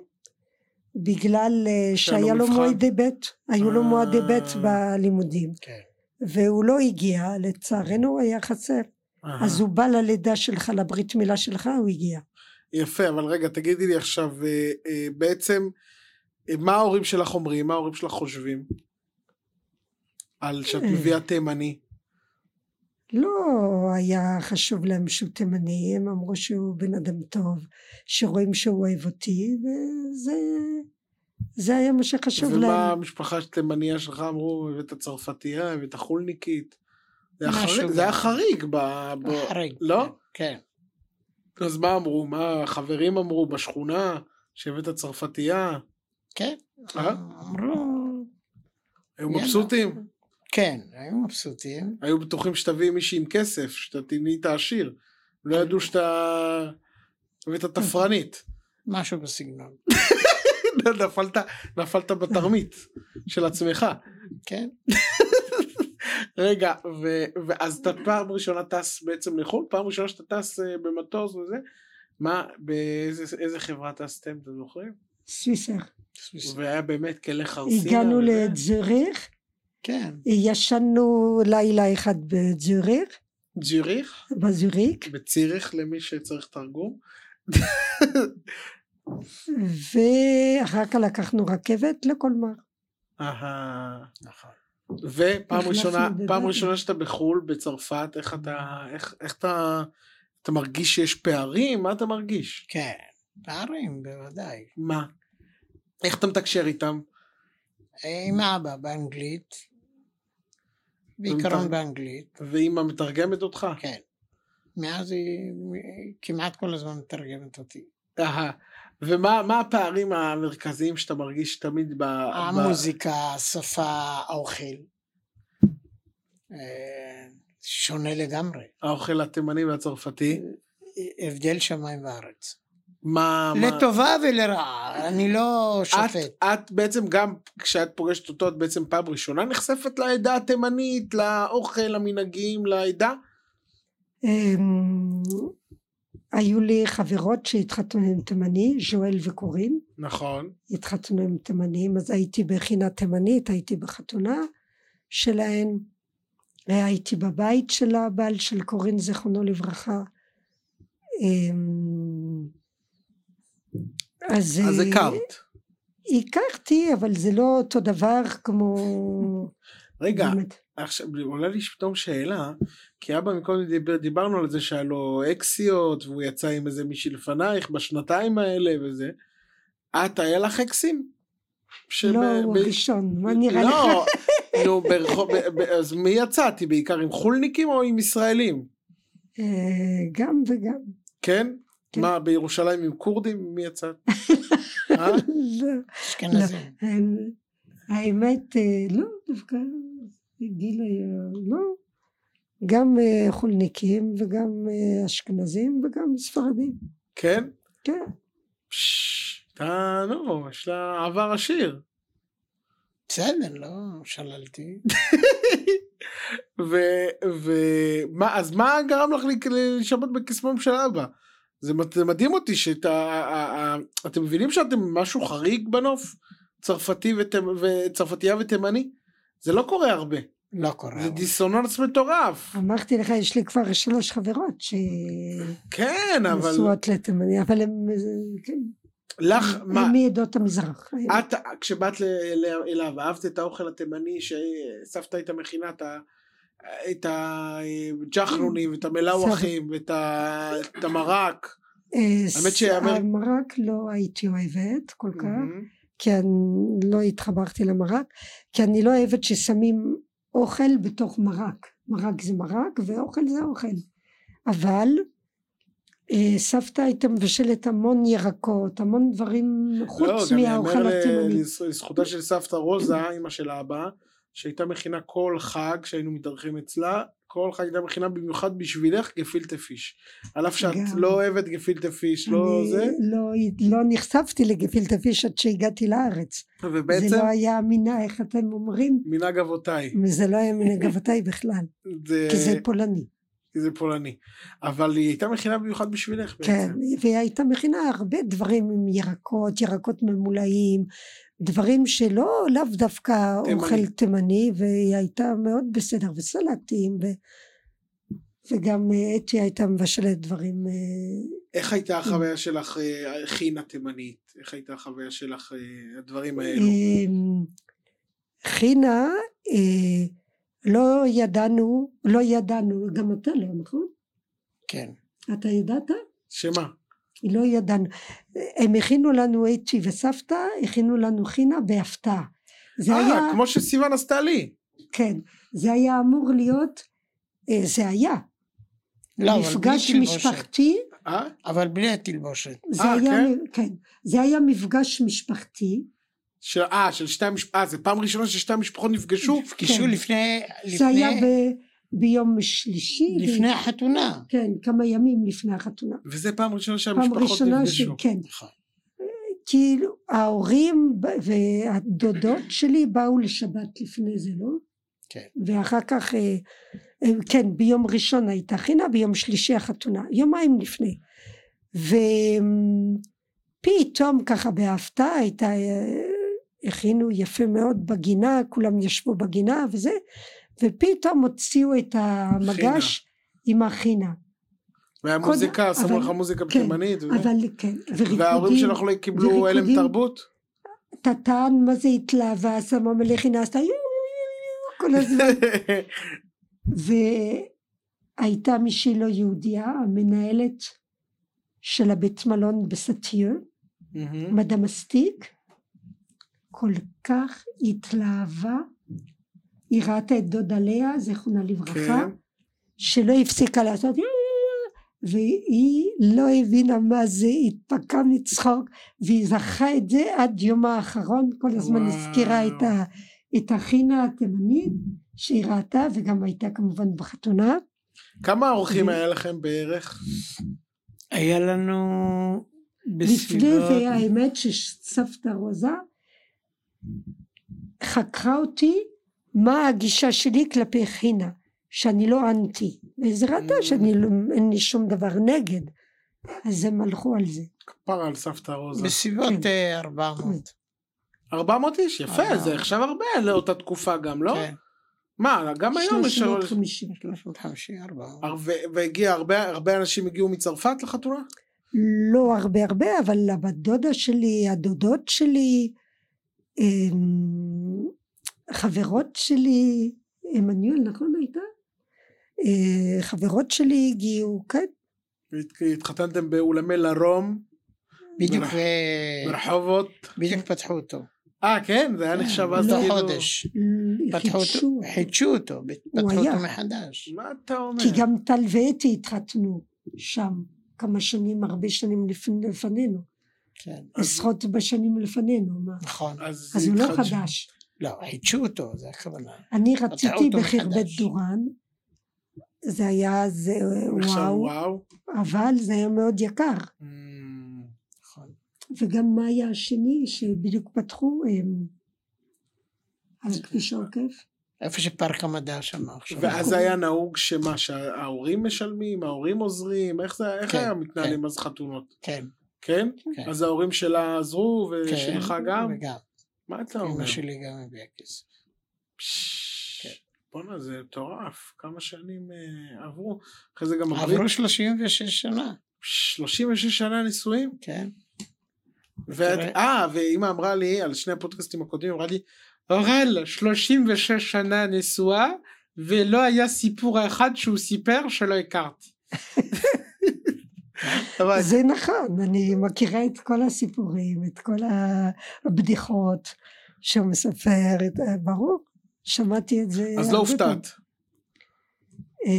בגלל אה, שהיה לו. מועדי ב', היו לו אה. מועדי ב' בלימודים, כן. והוא לא הגיע, לצערנו הוא היה חסר, אהה. אז הוא בא ללידה שלך, לברית מילה שלך, הוא הגיע. יפה, אבל רגע, תגידי לי עכשיו, אה, אה, בעצם, אה, מה ההורים שלך אומרים? מה ההורים שלך חושבים? על שאת אה. מביאה תימני. לא היה חשוב להם שהוא תימני, הם אמרו שהוא בן אדם טוב, שרואים שהוא אוהב אותי, וזה זה היה מה שחשוב ומה להם. המשפחה התימניה שלך אמרו, הבאת צרפתייה, הבאת חולניקית. זה היה חריג- זה היה. חריג ב... ב- חריג. לא? כן. אז מה אמרו? מה החברים אמרו בשכונה? שהבאת צרפתייה? כן. אה? אמרו... היו. מבסוטים? כן, היו מבסוטים. היו בטוחים שתביא מישהי עם כסף, שאתה נהיית עשיר. לא ידעו שאתה... הבאת תפרנית. משהו בסגנון. נפלת, נפלת בתרמית של עצמך. כן. רגע, ו, ואז אתה פעם ראשונה טס בעצם לחו"ל? פעם ראשונה שאתה טס אה, במטוס וזה? מה, באיזה איזה חברה טסתם, אתם זוכרים? סוויסר. והיה באמת כלא חרסינה הגענו? לזוריך, כן. ישנו לילה אחד בזוריך, זוריך? בזוריק, בציריך למי שצריך תרגום? ואחר כך לקחנו רכבת לקולמר. אהה. נכון. ופעם ראשונה. פעם ראשונה שאתה בחו"ל, בצרפת, איך אתה, איך, איך אתה, אתה מרגיש שיש פערים? מה אתה מרגיש? כן. פערים, בוודאי. מה? איך אתה מתקשר איתם? עם אבא באנגלית. בעיקרון באנגלית. ואימא מתרגמת אותך? כן. מאז היא כמעט כל הזמן מתרגמת אותי. אהה. ומה מה הפערים המרכזיים שאתה מרגיש תמיד ב... המוזיקה, השפה, האוכל. אה, שונה לגמרי. האוכל התימני והצרפתי? הבדל שמיים וארץ. מה... מה- לטובה ולרעה, אני לא את, שופט. את בעצם גם כשאת פוגשת אותו את בעצם פעם ראשונה נחשפת לעדה התימנית, לאוכל, למנהגים, לעדה? היו לי חברות שהתחתנו עם תימני, ז'ואל וקורין, נכון. התחתנו עם תימנים, אז הייתי בכינה תימנית, הייתי בחתונה שלהן, הייתי בבית של הבעל של קורין זיכרונו לברכה. אמ, אז, אז אה, הכרת. הכרתי, אבל זה לא אותו דבר כמו... רגע, באמת. עכשיו עולה לי פתאום שאלה, כי אבא מקודם דיבר, דיברנו על זה שהיה לו אקסיות, והוא יצא עם איזה מישהי לפנייך בשנתיים האלה וזה. את, היה לך אקסים? שב- לא, הוא ב- הראשון, מה נראה לך? לא, ברחוב, אז מי יצאתי? בעיקר עם חולניקים או עם ישראלים? אה, גם וגם. כן? כן. מה, בירושלים עם כורדים? מי יצאת? אה? לא. אשכנזים. האמת- האמת, אה, לא, דווקא גיל היה, לא. גם אה, חולניקים וגם אה, אשכנזים וגם ספרדים. כן? כן. פשש, אתה, נו, יש לה עבר עשיר. בסדר, לא שללתי. ומה, אז מה גרם לך להישבות בקסמם של אבא? זה, מד- זה מדהים אותי שאתה, אתם מבינים שאתם משהו חריג בנוף? צרפתי וצרפתייה ותימני? זה לא קורה הרבה, לא קורה. זה דיסוננס מטורף. אמרתי לך, יש לי כבר שלוש חברות כן, אבל שנשואות לתימני, אבל הם, כן, לך, מה, הם מעדות המזרח. את, כשבאת אליו, אהבת את האוכל התימני שסבתא הייתה מכינה את ה... את ואת המלאווחים ואת את המרק. אה, האמת שאמר- המרק לא הייתי אוהבת כל כך. כי אני לא התחברתי למרק, כי אני לא אוהבת ששמים אוכל בתוך מרק. מרק זה מרק ואוכל זה אוכל. אבל אה, סבתא הייתה מבשלת המון ירקות, המון דברים לא, חוץ גם מהאוכל התימני. לז- לזכותה של סבתא רוזה, אימא של אבא, שהייתה מכינה כל חג שהיינו מתארחים אצלה, כל חג הייתה מכינה במיוחד בשבילך גפילטה פיש. על אף שאת גם. לא אוהבת גפילטה פיש, לא זה, לא, לא נחשפתי לגפילטה פיש עד שהגעתי לארץ. זה ובעצם לא היה מינה, איך אתם אומרים? מנהג אבותיי. זה לא היה מנהג אבותיי בכלל, זה- כי זה פולני. כי זה פולני. אבל היא הייתה מכינה במיוחד בשבילך כן, בעצם. והיא הייתה מכינה הרבה דברים עם ירקות, ירקות ממולאים, דברים שלא, לאו דווקא תימני. אוכל תימני, והיא הייתה מאוד בסדר, וסלטים, ו... וגם אה, אתי הייתה מבשלת דברים, אה, איך הייתה החוויה שלך אה, חינה תימנית? איך הייתה החוויה שלך אה, הדברים האלו? חינה, אה, לא ידענו, לא ידענו, גם אתה לא, נכון? כן. אתה ידעת? שמה? לא ידענו. הם הכינו לנו אתי וסבתא, הכינו לנו חינה בהפתעה. זה אה, היה, כמו שסיוון עשתה לי. כן, זה היה אמור להיות, אה, זה היה, לא, מפגש. משפחתי, אה? אבל בלי התלבושת. זה אה, היה, כן? כן, זה היה מפגש משפחתי, של, אה, של שתי המשפחות, אה, זה פעם ראשונה ששתי המשפחות נפגשו? נפגשו כן. לפני, זה היה לפני, ב, ביום שלישי, לפני החתונה. כן, כמה ימים לפני החתונה. וזה פעם ראשונה פעם שהמשפחות ראשונה נפגשו. שכן. נכון. כאילו ההורים והדודות שלי באו לשבת לפני זה, לא? כן. ואחר כך, אה, אה, כן, ביום ראשון הייתה חינה, ביום שלישי החתונה, יומיים לפני. ופתאום ככה בהפתעה הייתה, אה, הכינו יפה מאוד בגינה, כולם ישבו בגינה וזה, ופתאום הוציאו את המגש עם החינה. והמוזיקה, שמו לך מוזיקה כן, תימנית. וזה. אבל כן, וההורים וריקודים, שלך לא קיבלו. הלם תרבות? טטן, מה זה התלהבה, שמה מלחינה, עשתה כל הזמן. והייתה מישהי לא יהודייה, המנהלת של הבית מלון מהמם. מדאם מסטיק, כל כך התלהבה, היא ראתה את דודה לאה, זיכרונה לברכה, כן. שלא הפסיקה לעשות יו יו יו, והיא לא הבינה מה זה, התפקעה מצחוק, והיא זכרה את זה עד יום האחרון, כל הזמן וואו. הזכירה את, ה, את החינה התימנית שהיא ראתה, וגם הייתה כמובן בחתונה. כמה אורחים ו- היה לכם בערך? היה לנו לפני בסביבות... זה האמת שסבתא רוזה חקרה אותי מה הגישה שלי כלפי חינה, שאני לא אנטי, Mm. שאני לא, אין לי שום דבר נגד, אז הם הלכו על זה. כפרה על סבתא רוזה. בסביבות כן. אה, 400. 400 איש, יפה, 400. זה עכשיו הרבה לאותה תקופה גם, לא? כן. מה, גם היום יש... 350. 350, 400. ו- והגיע הרבה, הרבה אנשים הגיעו מצרפת לחתונה? לא הרבה הרבה, אבל הבת דודה שלי, הדודות שלי, חברות שלי, עמנואל נכון הייתה? אה, חברות שלי הגיעו, כן, הת- התחתנתם באולמי לרום, בדיוק אה, ברחובות. בדיוק פתחו אותו. אה, כן? זה היה נחשב אז לא כאילו... חודש. פתחו חידשו, אותו, חידשו אותו, פתחו. אותו מחדש. מה אתה אומר? כי גם טל ואתי התחתנו שם כמה שנים, הרבה שנים לפ- לפנינו, כן, עשרות בשנים לפנינו, מה? נכון. אז, אז הוא לא חדש. לא, חידשו אותו, זה הכוונה. אני רציתי בחרבת. דורן, זה היה, זה וואו, וואו. אבל זה היה מאוד יקר. Mm, נכון. וגם מה היה השני שבדיוק פתחו הם, על הכביש העוקף? איפה שפארק המדע שם עכשיו. ואז היה נהוג שמה, שההורים משלמים, ההורים עוזרים, איך זה, איך כן, היה מתנהלים אז חתונות? כן, כן? כן. אז ההורים שלה עזרו, כן. ושלך גם? וגם. מה אתה אומר? אמא שלי גם הביאה כסף. פש, כן. בואנה זה מטורף, כמה שנים אה, עברו, אחרי זה גם הברית, עברו 36 שנה, 36 שנה נישואים, כן. אה, ואימא אמרה לי, על שני הפודקאסטים הקודמים, אמרה לי, אורל, 36 שנה נשואה, ולא היה סיפור אחד שהוא סיפר שלא הכרתי. אבל- זה נכון, אני מכירה את כל הסיפורים, את כל הבדיחות שהוא מספר, ברור, שמעתי את זה. אז לא. הופתעת. אה,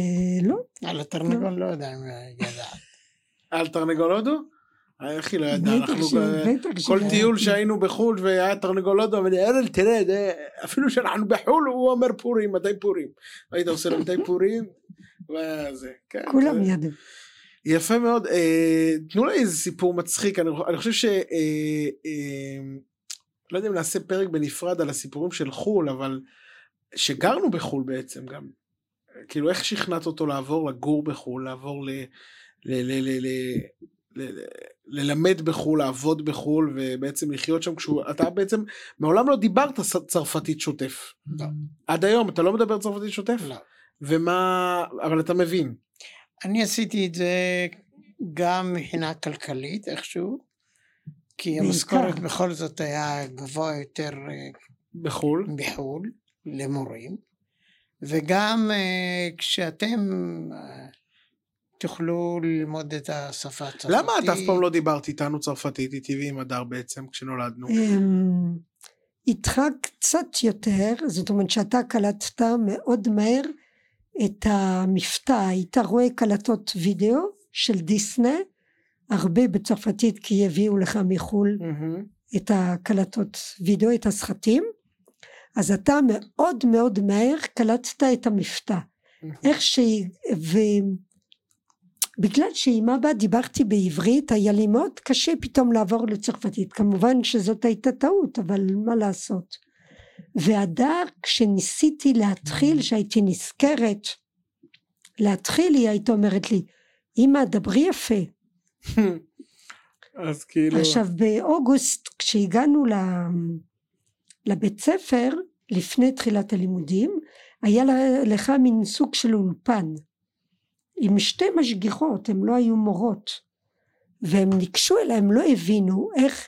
לא, על התרנגול לא יודע אם ידעת. על תרנגול הודו? אה, איך היא לא ידעה, אנחנו אה, כל. טיול שהיינו בחו"ל והיה תרנגול הודו, אמרתי, ארל תראה, זה- אפילו שאנחנו בחו"ל הוא אומר פורים, מתי פורים? היית עושה לו מתי פורים? וזה, כן. כולם ידעו. יפה מאוד. אה, תנו לי איזה סיפור מצחיק, אני, אני חושב ש... אה, אה, לא יודע אם נעשה פרק בנפרד על הסיפורים של חו"ל, אבל שגרנו בחו"ל בעצם גם. כאילו איך שכנעת אותו לעבור לגור בחו"ל, לעבור ל... ל, ל, ל, ל, ל, ל ללמד בחו"ל, לעבוד בחו"ל ובעצם לחיות שם כשהוא, אתה בעצם מעולם לא דיברת צרפתית שוטף. לא. עד היום אתה לא מדבר צרפתית שוטף? לא. ומה, אבל אתה מבין. אני עשיתי את זה גם מבחינה כלכלית איכשהו, כי. המשכורת בכל זאת היה גבוה יותר אה, בחו"ל. בחו"ל למורים, וגם אה, כשאתם אה, תוכלו ללמוד את השפה הצרפתית. למה את אף פעם לא דיברת איתנו צרפתית, איתי ועם הדר בעצם, כשנולדנו? אמ, איתך קצת יותר, זאת אומרת שאתה קלטת מאוד מהר את המבטא, היית רואה קלטות וידאו של דיסנה, הרבה בצרפתית כי הביאו לך מחו"ל מהמם. את הקלטות וידאו, את הסרטים, אז אתה מאוד מאוד מהר קלטת את המבטא. איך שהיא, ובגלל שעם אבא דיברתי בעברית, היה לי מאוד קשה פתאום לעבור לצרפתית. כמובן שזאת הייתה טעות, אבל מה לעשות. והדר, כשניסיתי להתחיל, שהייתי נזכרת להתחיל, היא הייתה אומרת לי, אמא, דברי יפה. אז כאילו... עכשיו באוגוסט כשהגענו ל- לבית ספר לפני תחילת הלימודים היה לך מין סוג של אולפן עם שתי משגיחות הן לא היו מורות והם ניגשו אליי הם לא הבינו איך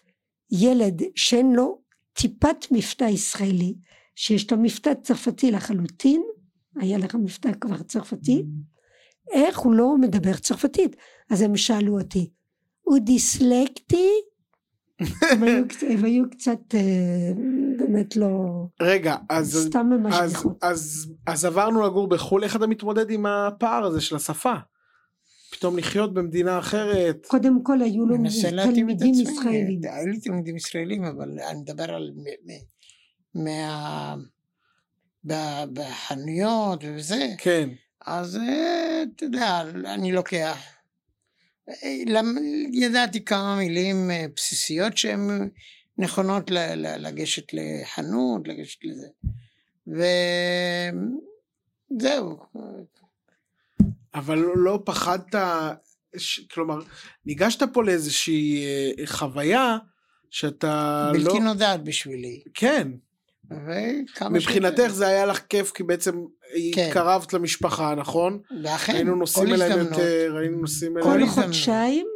ילד שאין לו טיפת מבטא ישראלי שיש לו מבטא צרפתי לחלוטין היה לך מבטא כבר צרפתי איך הוא לא מדבר צרפתית אז הם שאלו אותי הוא דיסלקטי? הם היו קצת- הם היו קצת אה, באמת לא... רגע, אז... סתם אז, ממשגיחות. אז, אז עברנו לגור בחו"ל, איך אתה מתמודד עם הפער הזה של השפה? פתאום לחיות במדינה אחרת. קודם כל היו לו תלמידים. ישראלים. היו לי תלמידים ישראלים, אבל אני מדבר על... מה... בחנויות וזה, כן. אז אה, אתה יודע, אני לוקח. אה, ידעתי כמה מילים אה, בסיסיות שהן נכונות לגשת לחנות, לגשת לזה. וזהו. אבל לא פחדת, ש... כלומר, ניגשת פה לאיזושהי אה, חוויה שאתה לא... בלתי נודעת בשבילי. כן. וכמה מבחינתך שיותר. זה היה לך כיף כי בעצם כן. התקרבת למשפחה, נכון? ואכן, היינו כל נוסעים אליהם הזדמנות. יותר, היינו נוסעים כל כל אליהם, הזדמנות. חודשיים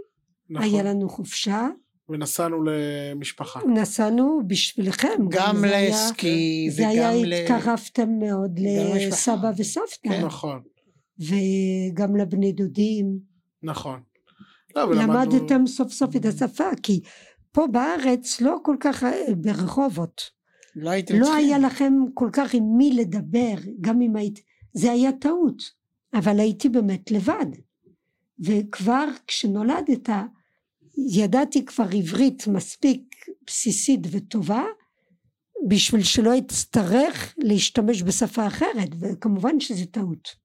היה נכון, לנו חופשה, ונסענו למשפחה. נסענו בשבילכם. גם זה היה- לסקי זה היה, וגם ל... התקרבתם מאוד גם משפחה. לסבא וסבתא, כן. נכון, וגם לבני דודים. נכון. לא, למדתם סוף סוף את השפה, כי פה בארץ לא כל כך, ברחובות, לא הייתם לא צריכים. היה לכם כל כך עם מי לדבר, גם אם היית, זה היה טעות, אבל הייתי באמת לבד. וכבר כשנולדת, ידעתי כבר עברית מספיק בסיסית וטובה, בשביל שלא אצטרך להשתמש בשפה אחרת, וכמובן שזה טעות.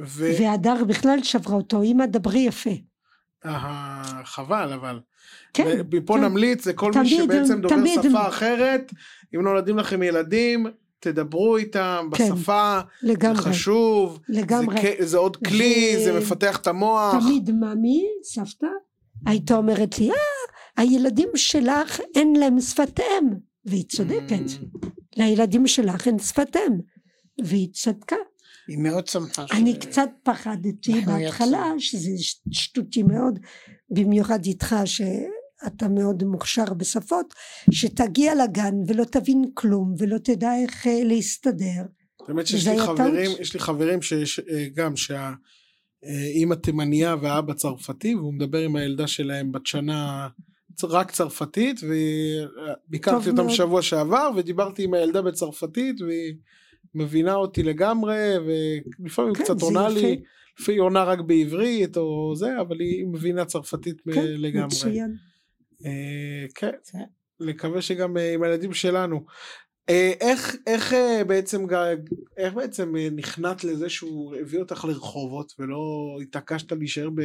ו... והדר בכלל שברה אותו, אמא דברי יפה. אה, חבל, אבל. כן, מפה כן. נמליץ לכל מי שבעצם דובר תמיד. שפה אחרת, אם נולדים לכם ילדים, תדברו איתם כן, בשפה, זה לגמרי, חשוב, זה, לגמרי. כ- זה עוד כלי, ו- זה מפתח את המוח. תמיד ממי, סבתא, הייתה אומרת לי, אה, הילדים שלך אין להם שפת אם, והיא צודקת, Mm. לילדים שלך אין שפת אם, והיא צדקה. היא מאוד שמחה. אני ש- קצת פחדתי בהתחלה. שזה שטותי מאוד, במיוחד איתך שאתה מאוד מוכשר בשפות, שתגיע לגן ולא תבין כלום ולא תדע איך אה, להסתדר. באמת שיש לי חברים. יש לי חברים שיש אה, גם שהאימא תימניה והאבא צרפתי, והוא מדבר עם הילדה שלהם בת שנה רק צרפתית, וביקרתי אותם מאוד. שבוע שעבר, ודיברתי עם הילדה בצרפתית, והיא מבינה אותי לגמרי, ולפעמים כן, קצת זה עונה. לי, לפעמים היא עונה רק בעברית או זה, אבל היא מבינה צרפתית כן, לגמרי. מצוין. אה, כן, כן. נקווה שגם אה, עם הילדים שלנו. אה, איך, איך אה, בעצם, איך בעצם נכנעת לזה שהוא הביא אותך לרחובות ולא התעקשת להישאר ב,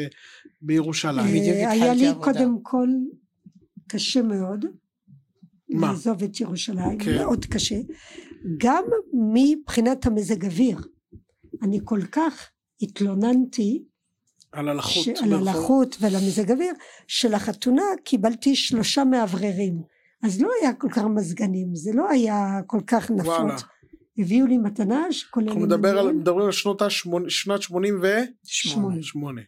בירושלים? אה, היה לי עבודה. קודם כל קשה מאוד. מה? לעזוב את ירושלים, כן. מאוד קשה. גם מבחינת המזג אוויר. אני כל כך התלוננתי על הלחות. ש- על הלחות ועל המזג אוויר, שלחתונה קיבלתי שלושה מאווררים. אז לא היה כל כך מזגנים, זה לא היה כל כך וואלה. נפוץ. הביאו לי מתנה שכוללת... אנחנו מדבר על, מדברים על שנות השמונה, שנת שמונים שמונה. ושמונה.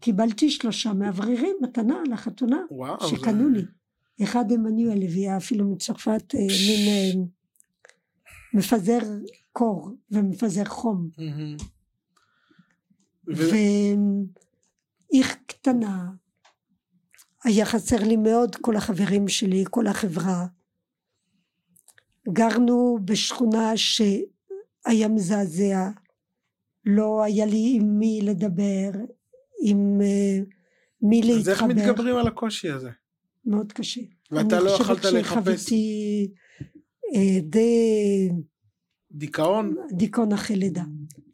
קיבלתי שלושה מאווררים מתנה לחתונה וואו. שקנו זה- לי. אחד עמנואל הביאה אפילו מצרפת אה, מין מפזר קור ומפזר חום. ו- ועיר קטנה, היה חסר לי מאוד כל החברים שלי, כל החברה. גרנו בשכונה שהיה מזעזע, לא היה לי עם מי לדבר, עם אה, מי אז איך להתחבר, מתגברים על הקושי הזה? מאוד קשה. ואתה אני לא חושבת יכולת לחפש שחוויתי אה, די דיכאון? דיכאון אחרי לידה.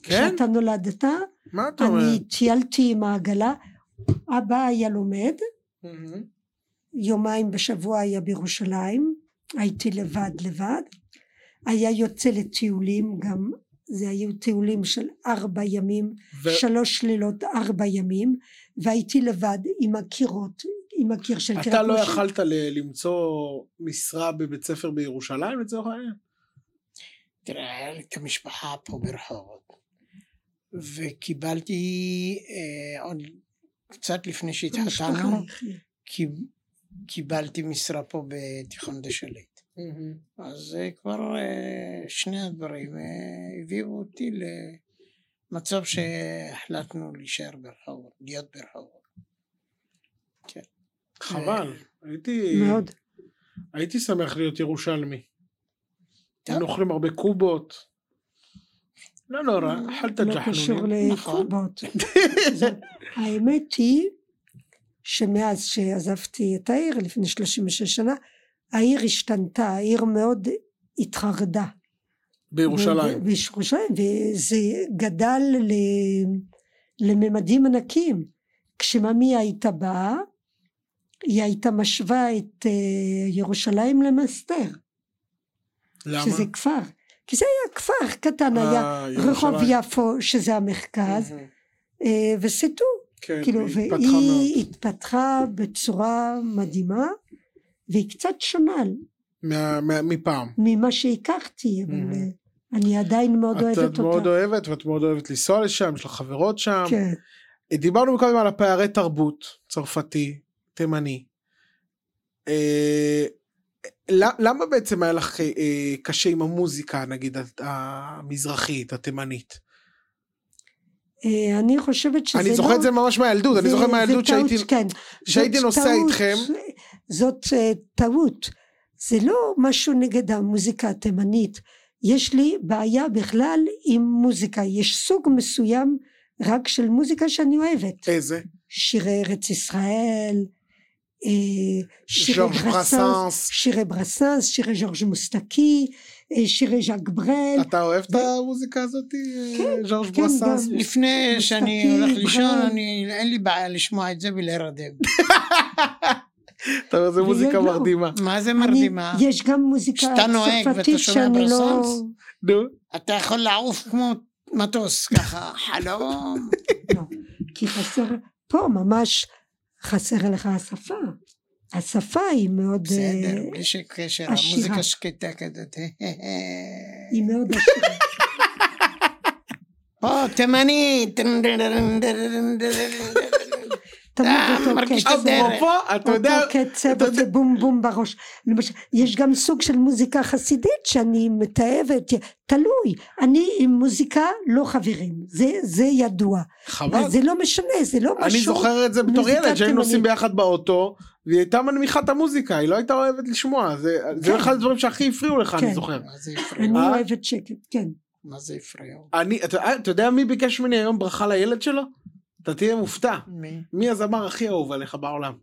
כן? כשאתה נולדת, מה אתה אני? טיילתי עם העגלה, אבא היה לומד. יומיים בשבוע היה בירושלים, הייתי לבד לבד, היה יוצא לטיולים גם, זה היו טיולים של ארבע ימים, ו- שלוש לילות ארבע ימים, והייתי לבד עם הקירות, עם הקיר של אתה קריית לא משה. יכלת ל- למצוא משרה בבית ספר בירושלים לצורך העניין? תראה, היה לי את המשפחה פה ברחובות, וקיבלתי אה, עוד קצת לפני שהתחתנו, לא. קיב- קיבלתי משרה פה בתיכון דשליט. אז אה, כבר אה, שני הדברים אה, הביאו אותי למצב שהחלטנו להישאר ברחובות, להיות ברחובות. חבל. הייתי... מאוד. הייתי שמח להיות ירושלמי. היינו אוכלים הרבה קובות. לא נורא, אכלת לא קשור. נכון. לקובות. האמת היא שמאז שעזבתי את העיר לפני 36 שנה העיר השתנתה, העיר מאוד התחרדה. בירושלים. בירושלים, וזה גדל לממדים ענקיים. כשממי הייתה באה, היא הייתה משווה את אה, ירושלים למסתר, למה? שזה כפר. כי זה היה כפר קטן, היה אה, רחוב ירושלים. יפו, שזה המרכז, מהמם. אה, וסיטו. כן, כאילו, והיא התפתחה והיא מאוד. התפתחה בצורה מדהימה, והיא קצת שונה מה- מה- מפעם. ממה שהכרתי, אבל Mhm. אה, אני עדיין מאוד אוהבת את מאוד אותה. אוהבת, ואת מאוד אוהבת לנסוע לשם, יש לך חברות שם. כן. דיברנו קודם על הפערי תרבות, צרפתי, תימני. אה, למה בעצם היה לך אה, קשה עם המוזיקה, נגיד, המזרחית, התימנית? אה, אני חושבת שזה לא... אני זוכר את זה ממש מהילדות, אני זוכר מהילדות שהייתי... כן. נוסע איתכם. זאת טעות. זה לא משהו נגד המוזיקה התימנית. יש לי בעיה בכלל עם מוזיקה. יש סוג מסוים רק של מוזיקה שאני אוהבת. איזה? שירי ארץ ישראל, שירי ז'ורג' ברסנס, ברסנס. שירי ברסנס, שירי ז'ורג' מוסטקי, אה, שירי ז'אק ברל. אתה אוהב את המוזיקה הזאת, אה, ז'ורג' כן, ברסנס? גם. לפני שאני הולך לישון, אין לי בעיה לשמוע את זה ולהירדם. אתה אומר, זו מוזיקה. מרדימה. מה זה מרדימה? יש גם מוזיקה כשאתה נוהג ואתה צרפתית שומע שאני לא... ברסנס? נו. אתה יכול לעוף כמו מטוס, ככה, חלום. לא, כי חסר, פה ממש חסר לך השפה. השפה היא מאוד, בסדר, אה, בלי שקשר, עשירה. המוזיקה שקטה כזאת. היא מאוד עשירה. פה, תימני. תמיד אה, אותו קצב, אותו קצב בום בום בראש. למשל, יש גם סוג של מוזיקה חסידית שאני מתעבת, תלוי. אני עם מוזיקה לא חברים, זה, זה ידוע. חבל. זה לא משנה, זה לא משהו... אני זוכר את זה בתור ילד, שהיינו נוסעים. ביחד באוטו, והיא הייתה מנמיכה את המוזיקה, היא לא הייתה אוהבת לשמוע, זה זה כן. אחד הדברים שהכי הפריעו לך, אני כן. זוכר. אני? אה? אוהבת שקט, כן. מה זה הפריע? אני, אתה אתה יודע מי ביקש ממני היום ברכה לילד שלו? אתה תהיה מופתע. מי? מי הזמר הכי אהוב עליך בעולם?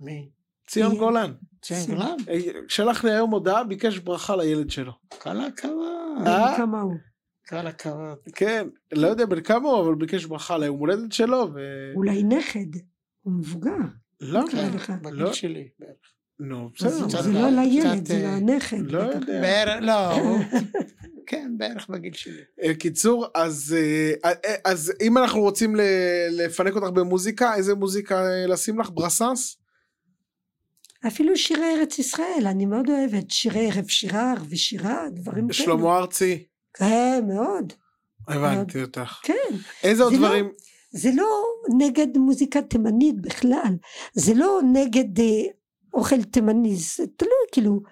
מי? ציון מי? גולן. ציון גולן? אה, שלח לי היום הודעה, ביקש ברכה לילד שלו. כל הכבוד. אה? כמה הוא. כל הכבוד. כן, לא יודע בן כמה הוא, אבל ביקש ברכה ליום הולדת שלו, ו... אולי נכד. הוא מבוגר. לא. בגיל לא. שלי. בערך. נו, בסדר. זה לא לילד, זה אה, לנכד. לא בטח. יודע. בערך, לא, כן, בערך בגיל שלי. אה, קיצור, אז, אה, אה, אז אם אנחנו רוצים לפנק אותך במוזיקה, איזה מוזיקה אה, לשים לך? ברסנס? אפילו שירי ארץ ישראל, אני מאוד אוהבת. שירי ערב שירר ושירה, דברים כאלה. שלמה ארצי? כן, מאוד. הבנתי אותך. כן. איזה עוד לא- דברים? זה לא נגד מוזיקה תימנית בכלל. זה לא נגד אה, אוכל תימני, זה תלוי, כאילו,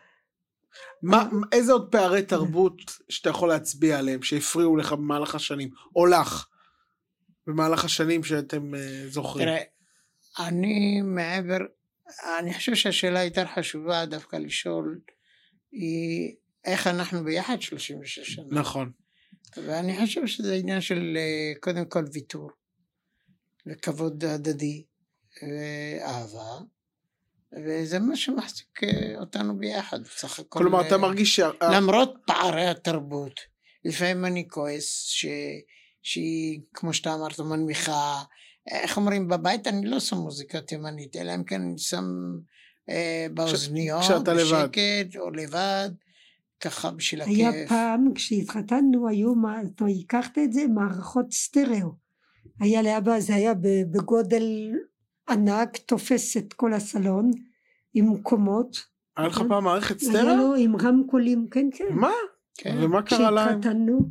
מה, איזה עוד פערי תרבות שאתה יכול להצביע עליהם, שהפריעו לך במהלך השנים, או לך, במהלך השנים שאתם אה, זוכרים? תראה, אני מעבר, אני חושב שהשאלה יותר חשובה דווקא לשאול היא איך אנחנו ביחד 36 שנה. נכון. ואני חושב שזה עניין של אה, קודם כל ויתור וכבוד הדדי ואהבה וזה מה שמחזיק אה, אותנו ביחד בסך הכל. כלומר, אה, אתה מרגיש שה... למרות פערי התרבות לפעמים אני כועס ש... שהיא כמו שאתה אמרת מנמיכה איך אומרים בבית אני לא שם מוזיקה תימנית אלא אם כן אני שם אה, באוזניות לבד. בשקט או לבד ככה בשביל היה הכיף. פעם, כשהתחתנו, היו, אתה הכרת את זה? מערכות סטריאו. היה לאבא, זה היה בגודל ענק, תופס את כל הסלון, עם קומות. היה לך פעם מערכת היה סטריאו? לו עם רמקולים, כן, כן. מה? כן. ומה קרה להם? כשהתחתנו,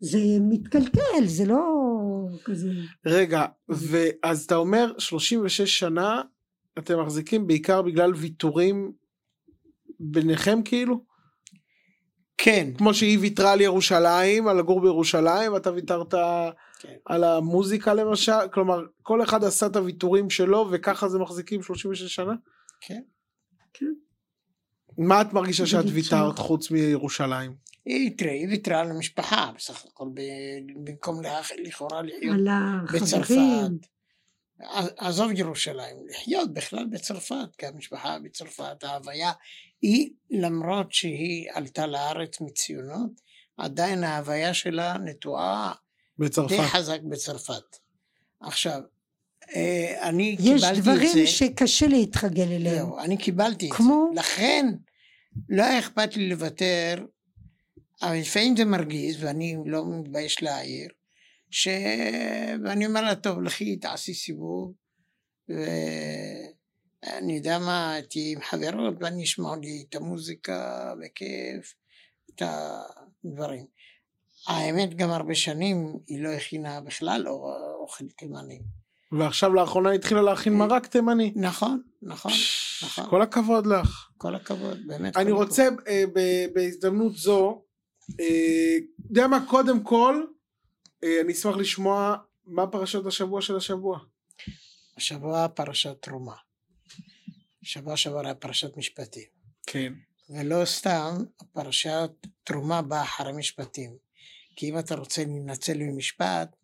זה מתקלקל, זה לא כזה... רגע, ואז אתה אומר 36 שנה אתם מחזיקים בעיקר בגלל ויתורים ביניכם כאילו? כן כמו שהיא ויתרה על ירושלים, על לגור בירושלים, אתה ויתרת כן. על המוזיקה למשל, כלומר כל אחד עשה את הוויתורים שלו וככה זה מחזיקים 36 שנה? כן. מה את מרגישה שאת. ויתרת חוץ מירושלים? היא תראה, היא ויתרה על המשפחה בסך הכל במקום לכאורה לחיות על בצרפת. עזוב ירושלים, לחיות בכלל בצרפת, כי המשפחה בצרפת, ההוויה היא למרות שהיא עלתה לארץ מציונות, עדיין ההוויה שלה נטועה די בצרפת. חזק בצרפת. עכשיו, אה, אני יש קיבלתי את דברים זה, שקשה להתרגל אליהם. זהו, אני קיבלתי את כמו? זה, לכן לא היה אכפת לי לוותר, אבל לפעמים זה מרגיז ואני לא מתבייש להעיר, ש... ואני אומר לה, טוב, לכי תעשי סיבוב, ואני יודע מה, תהיי עם חברות ואני אשמע לי את המוזיקה בכיף, את הדברים. האמת גם הרבה שנים היא לא הכינה בכלל או- אוכל תימני. ועכשיו לאחרונה התחילה להכין מרק תימני. נכון, נכון, נכון. כל הכבוד לך. כל הכבוד, באמת. אני רוצה אה, ב- בהזדמנות זו, אה, יודע מה, קודם כל, אה, אני אשמח לשמוע מה פרשת השבוע של השבוע. השבוע פרשת תרומה. שבוע שעבר היה פרשת משפטים. כן. ולא סתם פרשת תרומה באה אחרי משפטים. כי אם אתה רוצה להינצל ממשפט,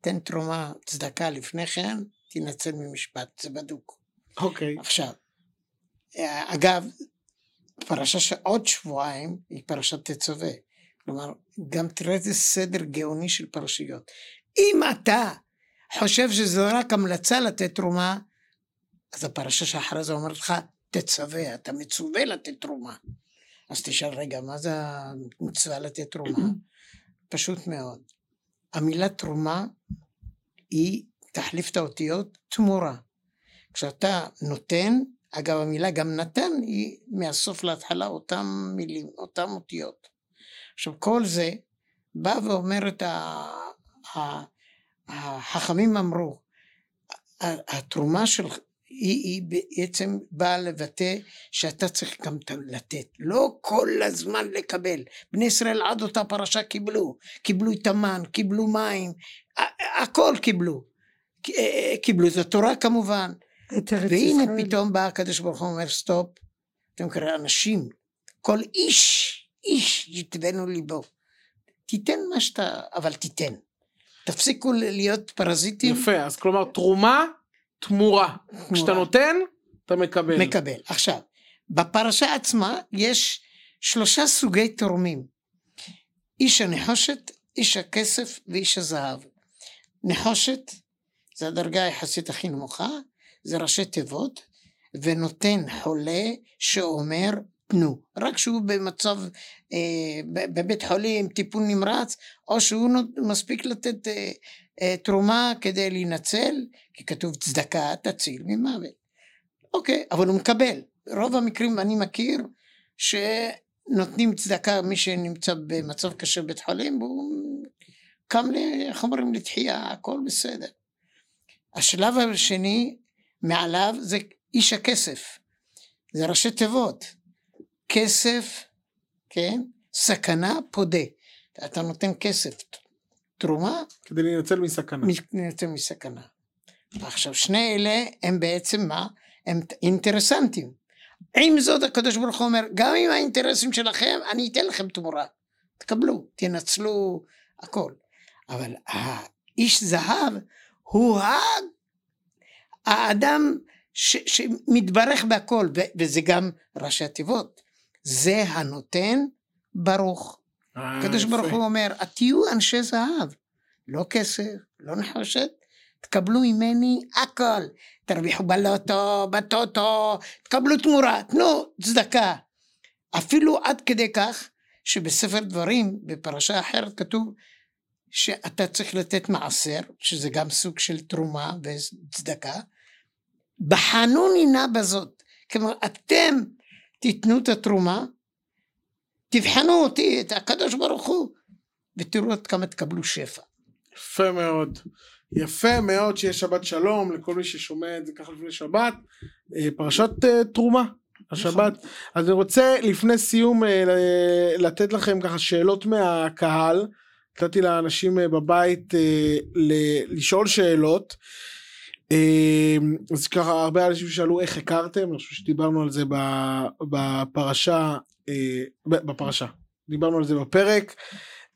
תן תרומה, צדקה לפני כן, תינצל ממשפט, זה בדוק. אוקיי. עכשיו, אה, אגב, פרשה שעוד שבועיים היא פרשת תצווה. כלומר, גם תראה איזה סדר גאוני של פרשיות. אם אתה חושב שזה רק המלצה לתת תרומה, אז הפרשה שאחרי זה אומרת לך, תצווה, אתה מצווה לתת תרומה. אז תשאל, רגע, מה זה המצווה לתת תרומה? פשוט מאוד. המילה תרומה היא תחליף את האותיות תמורה. כשאתה נותן, אגב המילה גם נתן היא מהסוף להתחלה אותם מילים, אותם אותיות. עכשיו כל זה בא ואומר את ה... החכמים אמרו, התרומה של... היא, היא בעצם באה לבטא שאתה צריך גם לתת, לא כל הזמן לקבל. בני ישראל עד אותה פרשה קיבלו, קיבלו את המן, קיבלו מים, הכל קיבלו. ק- אה, קיבלו את התורה כמובן, את והנה ישראל. פתאום בא הקדוש ברוך הוא אומר סטופ, אתם קוראים אנשים, כל איש, איש יתבנו ליבו. תיתן מה שאתה, אבל תיתן. תפסיקו להיות פרזיטים. יפה, אז כלומר תרומה, תמורה. כשאתה נותן, אתה מקבל. מקבל. עכשיו, בפרשה עצמה יש שלושה סוגי תורמים. איש הנחושת, איש הכסף ואיש הזהב. נחושת זה הדרגה היחסית הכי נמוכה, זה ראשי תיבות, ונותן חולה שאומר תנו. רק שהוא במצב, אה, בבית חולים, טיפול נמרץ, או שהוא נות- מספיק לתת אה, אה, תרומה כדי להינצל, כי כתוב צדקה תציל ממוות. אוקיי, אבל הוא מקבל. רוב המקרים אני מכיר שנותנים צדקה מי שנמצא במצב קשה בבית חולים והוא קם, איך אומרים, לתחייה, הכל בסדר. השלב השני מעליו זה איש הכסף, זה ראשי תיבות, כסף, כן? סכנה, פודה. אתה נותן כסף, תרומה, כדי להינצל מסכנה. נותן מסכנה. ועכשיו שני אלה הם בעצם מה? הם אינטרסנטים. עם זאת הקדוש ברוך הוא אומר, גם עם האינטרסים שלכם, אני אתן לכם תמורה. תקבלו, תנצלו הכל. אבל האיש זהב הוא האדם ש, שמתברך בהכל, וזה גם ראשי התיבות. זה הנותן ברוך. אה, הקדוש. ברוך הוא אומר, תהיו אנשי זהב, לא כסף, לא נחושת, תקבלו ממני הכל. תרוויחו בלוטו, בטוטו, תקבלו תמורה, תנו צדקה. אפילו עד כדי כך שבספר דברים, בפרשה אחרת כתוב שאתה צריך לתת מעשר, שזה גם סוג של תרומה וצדקה, בחנוני נא בזאת. כלומר, אתם תיתנו את התרומה, תבחנו אותי, את הקדוש ברוך הוא, ותראו עד כמה תקבלו שפע. יפה מאוד. יפה מאוד שיהיה שבת שלום לכל מי ששומע את זה ככה לפני שבת. אה, פרשת אה, תרומה. השבת. אז אני רוצה לפני סיום אה, לתת לכם ככה שאלות מהקהל. נתתי לאנשים בבית לשאול שאלות. אה, אז ככה הרבה אנשים שאלו איך הכרתם, אני חושב שדיברנו על זה בפרשה, אה, בפרשה, דיברנו על זה בפרק.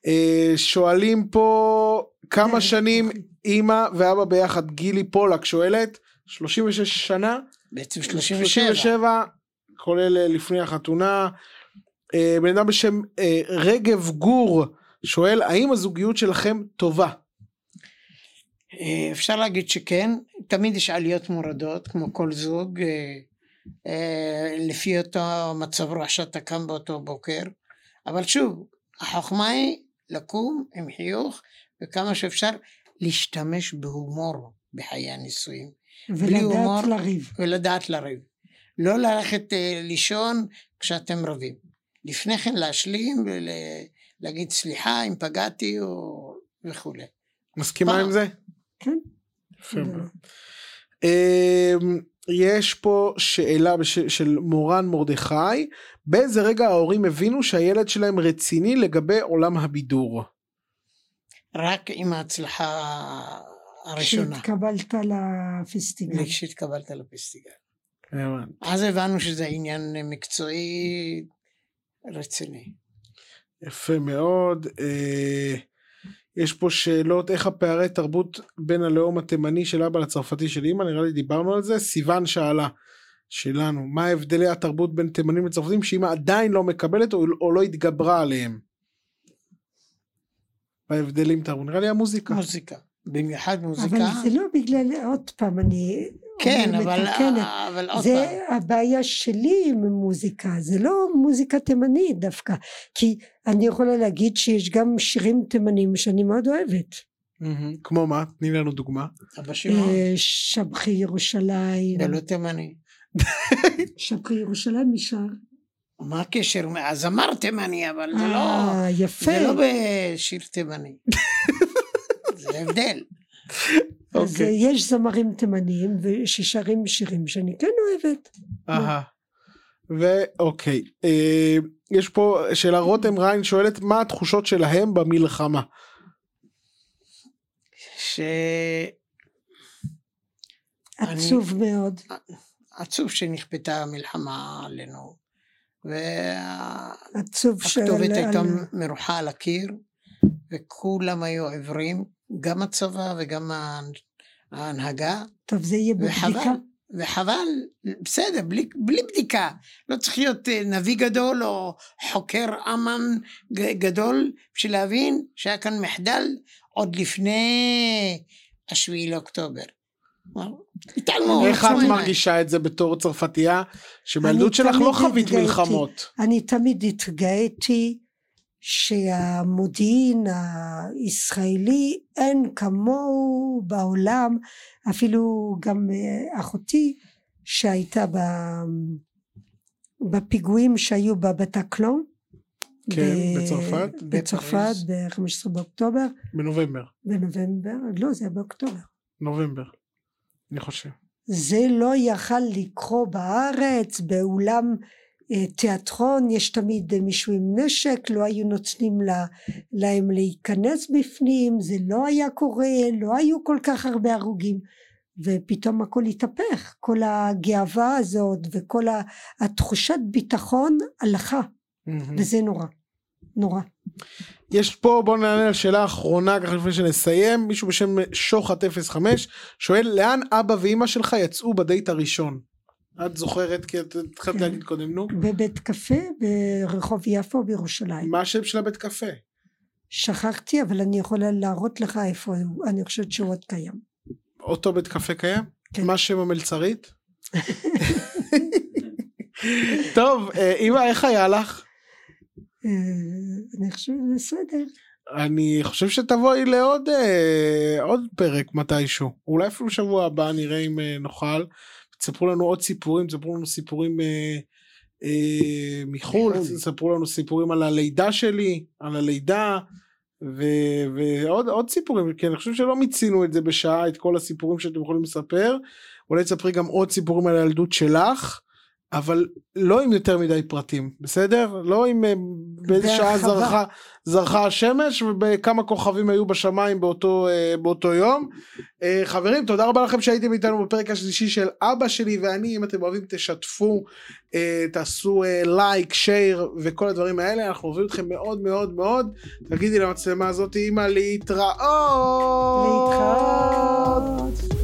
אה, שואלים פה כמה שנים אימא ואבא ביחד, גילי פולק שואלת, 36 שנה, בעצם 37. 37, כולל אה, לפני החתונה. בן אדם בשם רגב גור שואל, האם הזוגיות שלכם טובה? אה, אפשר להגיד שכן, תמיד יש עליות מורדות, כמו כל זוג, אה, אה, לפי אותו מצב רוח שאתה קם באותו בוקר, אבל שוב, החוכמה היא לקום עם חיוך, וכמה שאפשר להשתמש בהומור בחיי הנישואים, בלי הומור. ולדעת לריב. ולדעת לריב. לא ללכת אה, לישון כשאתם רבים. לפני כן להשלים ולהגיד סליחה אם פגעתי או וכולי. מסכימה פעם. עם זה? כן. יפה מאוד. אמ, יש פה שאלה בש... של מורן מרדכי, באיזה רגע ההורים הבינו שהילד שלהם רציני לגבי עולם הבידור? רק עם ההצלחה הראשונה, כשהתקבלת לפסטיגל. כשהתקבלת לפסטיגל. הבנתי. אז הבנו שזה עניין מקצועי רציני. יפה מאוד. אה, יש פה שאלות איך הפערי תרבות בין הלאום התימני של אבא לצרפתי של אמא, נראה לי דיברנו על זה. סיוון שאלה שלנו, מה הבדלי התרבות בין תימנים לצרפתים שאמא עדיין לא מקבלת או, או לא התגברה עליהם? ההבדלים תרבות? נראה לי המוזיקה. מוזיקה. במיוחד אבל מוזיקה. זה לא בגלל, עוד פעם, אני כן, אני אבל, מתקנת. אבל עוד זה פעם. הבעיה שלי עם מוזיקה, זה לא מוזיקה תימנית דווקא, כי אני יכולה להגיד שיש גם שירים תימנים שאני מאוד אוהבת. כמו מה? תני לנו דוגמה. אבא שמעון. אה, שבחי ירושלים, זה לא תימני. שבחי ירושלים נשאר. מה הקשר? הזמר תימני, אבל זה לא... אה, יפה. זה לא בשיר תימני. זה הבדל. אז אוקיי. אה, יש זמרים תימניים ששרים שירים שאני כן אוהבת. אהה. ואוקיי. אה, יש פה שאלה רותם ריין שואלת מה התחושות שלהם במלחמה. עצוב מאוד. שעצוב שנכפתה המלחמה עלינו. והכתובת עצוב ש... הייתה מרוחה על הקיר, וכולם היו עיוורים, גם הצבא וגם ההנ- ההנהגה, טוב זה יהיה בבדיקה. וחבל, בסדר, בלי, בלי בדיקה. לא צריך להיות אה, נביא גדול או חוקר אמ"ן גדול בשביל להבין שהיה כאן מחדל עוד לפני השביעי לאוקטובר. התעלמו. איך את. מרגישה את זה בתור צרפתייה שבילדות שלך לא חווית. מלחמות. אני תמיד התגאיתי שהמודיעין הישראלי אין כמוהו בעולם אפילו גם אה, אחותי שהייתה בפיגועים שהיו בבטקלון כן, ב- בצרפת? בצרפת בפריז. ב-15 באוקטובר בנובמבר. בנובמבר לא זה היה באוקטובר נובמבר. אני חושב. זה לא יכל לקרות בארץ באולם תיאטרון, יש תמיד אה, מישהו עם נשק, לא היו נותנים לה, להם להיכנס בפנים, זה לא היה קורה, לא היו כל כך הרבה הרוגים. ופתאום הכל התהפך, כל הגאווה הזאת וכל התחושת ביטחון הלכה, וזה נורא, נורא. יש פה בוא נענה על שאלה אחרונה ככה לפני שנסיים מישהו בשם שוחט 05 שואל לאן אבא ואימא שלך יצאו בדייט הראשון. את זוכרת כי את התחלת. להגיד קודם נו. בבית קפה ברחוב יפו בירושלים. מה השם של הבית קפה? שכחתי אבל אני יכולה להראות לך איפה הוא, אני חושבת שהוא עוד קיים. אותו בית קפה קיים? כן. מה שם המלצרית? טוב אה, אמא איך היה לך? אה, אני חושבת בסדר. אני חושב שתבואי לעוד אה, עוד פרק מתישהו אולי אפילו שבוע הבא נראה אם אה, נוכל. תספרו לנו עוד סיפורים תספרו לנו סיפורים אה, אה, מחו"ל מחו"ל. תספרו לנו סיפורים על הלידה שלי על הלידה ו- ועוד עוד סיפורים כי אני חושב שלא מיצינו את זה בשעה את כל הסיפורים שאתם יכולים לספר אולי תספרי גם עוד סיפורים על הילדות שלך. אבל לא עם יותר מדי פרטים בסדר לא עם אה, באיזה שעה. זרחה זרחה השמש ובכמה כוכבים היו בשמיים באותו, אה, באותו יום. אה, חברים תודה רבה לכם שהייתם איתנו בפרק השלישי של אבא שלי ואני אם אתם אוהבים תשתפו תעשו לייק שייר וכל הדברים האלה אנחנו אוהבים אתכם מאוד מאוד מאוד תגידי למצלמה הזאת אמא להתראות להתראות.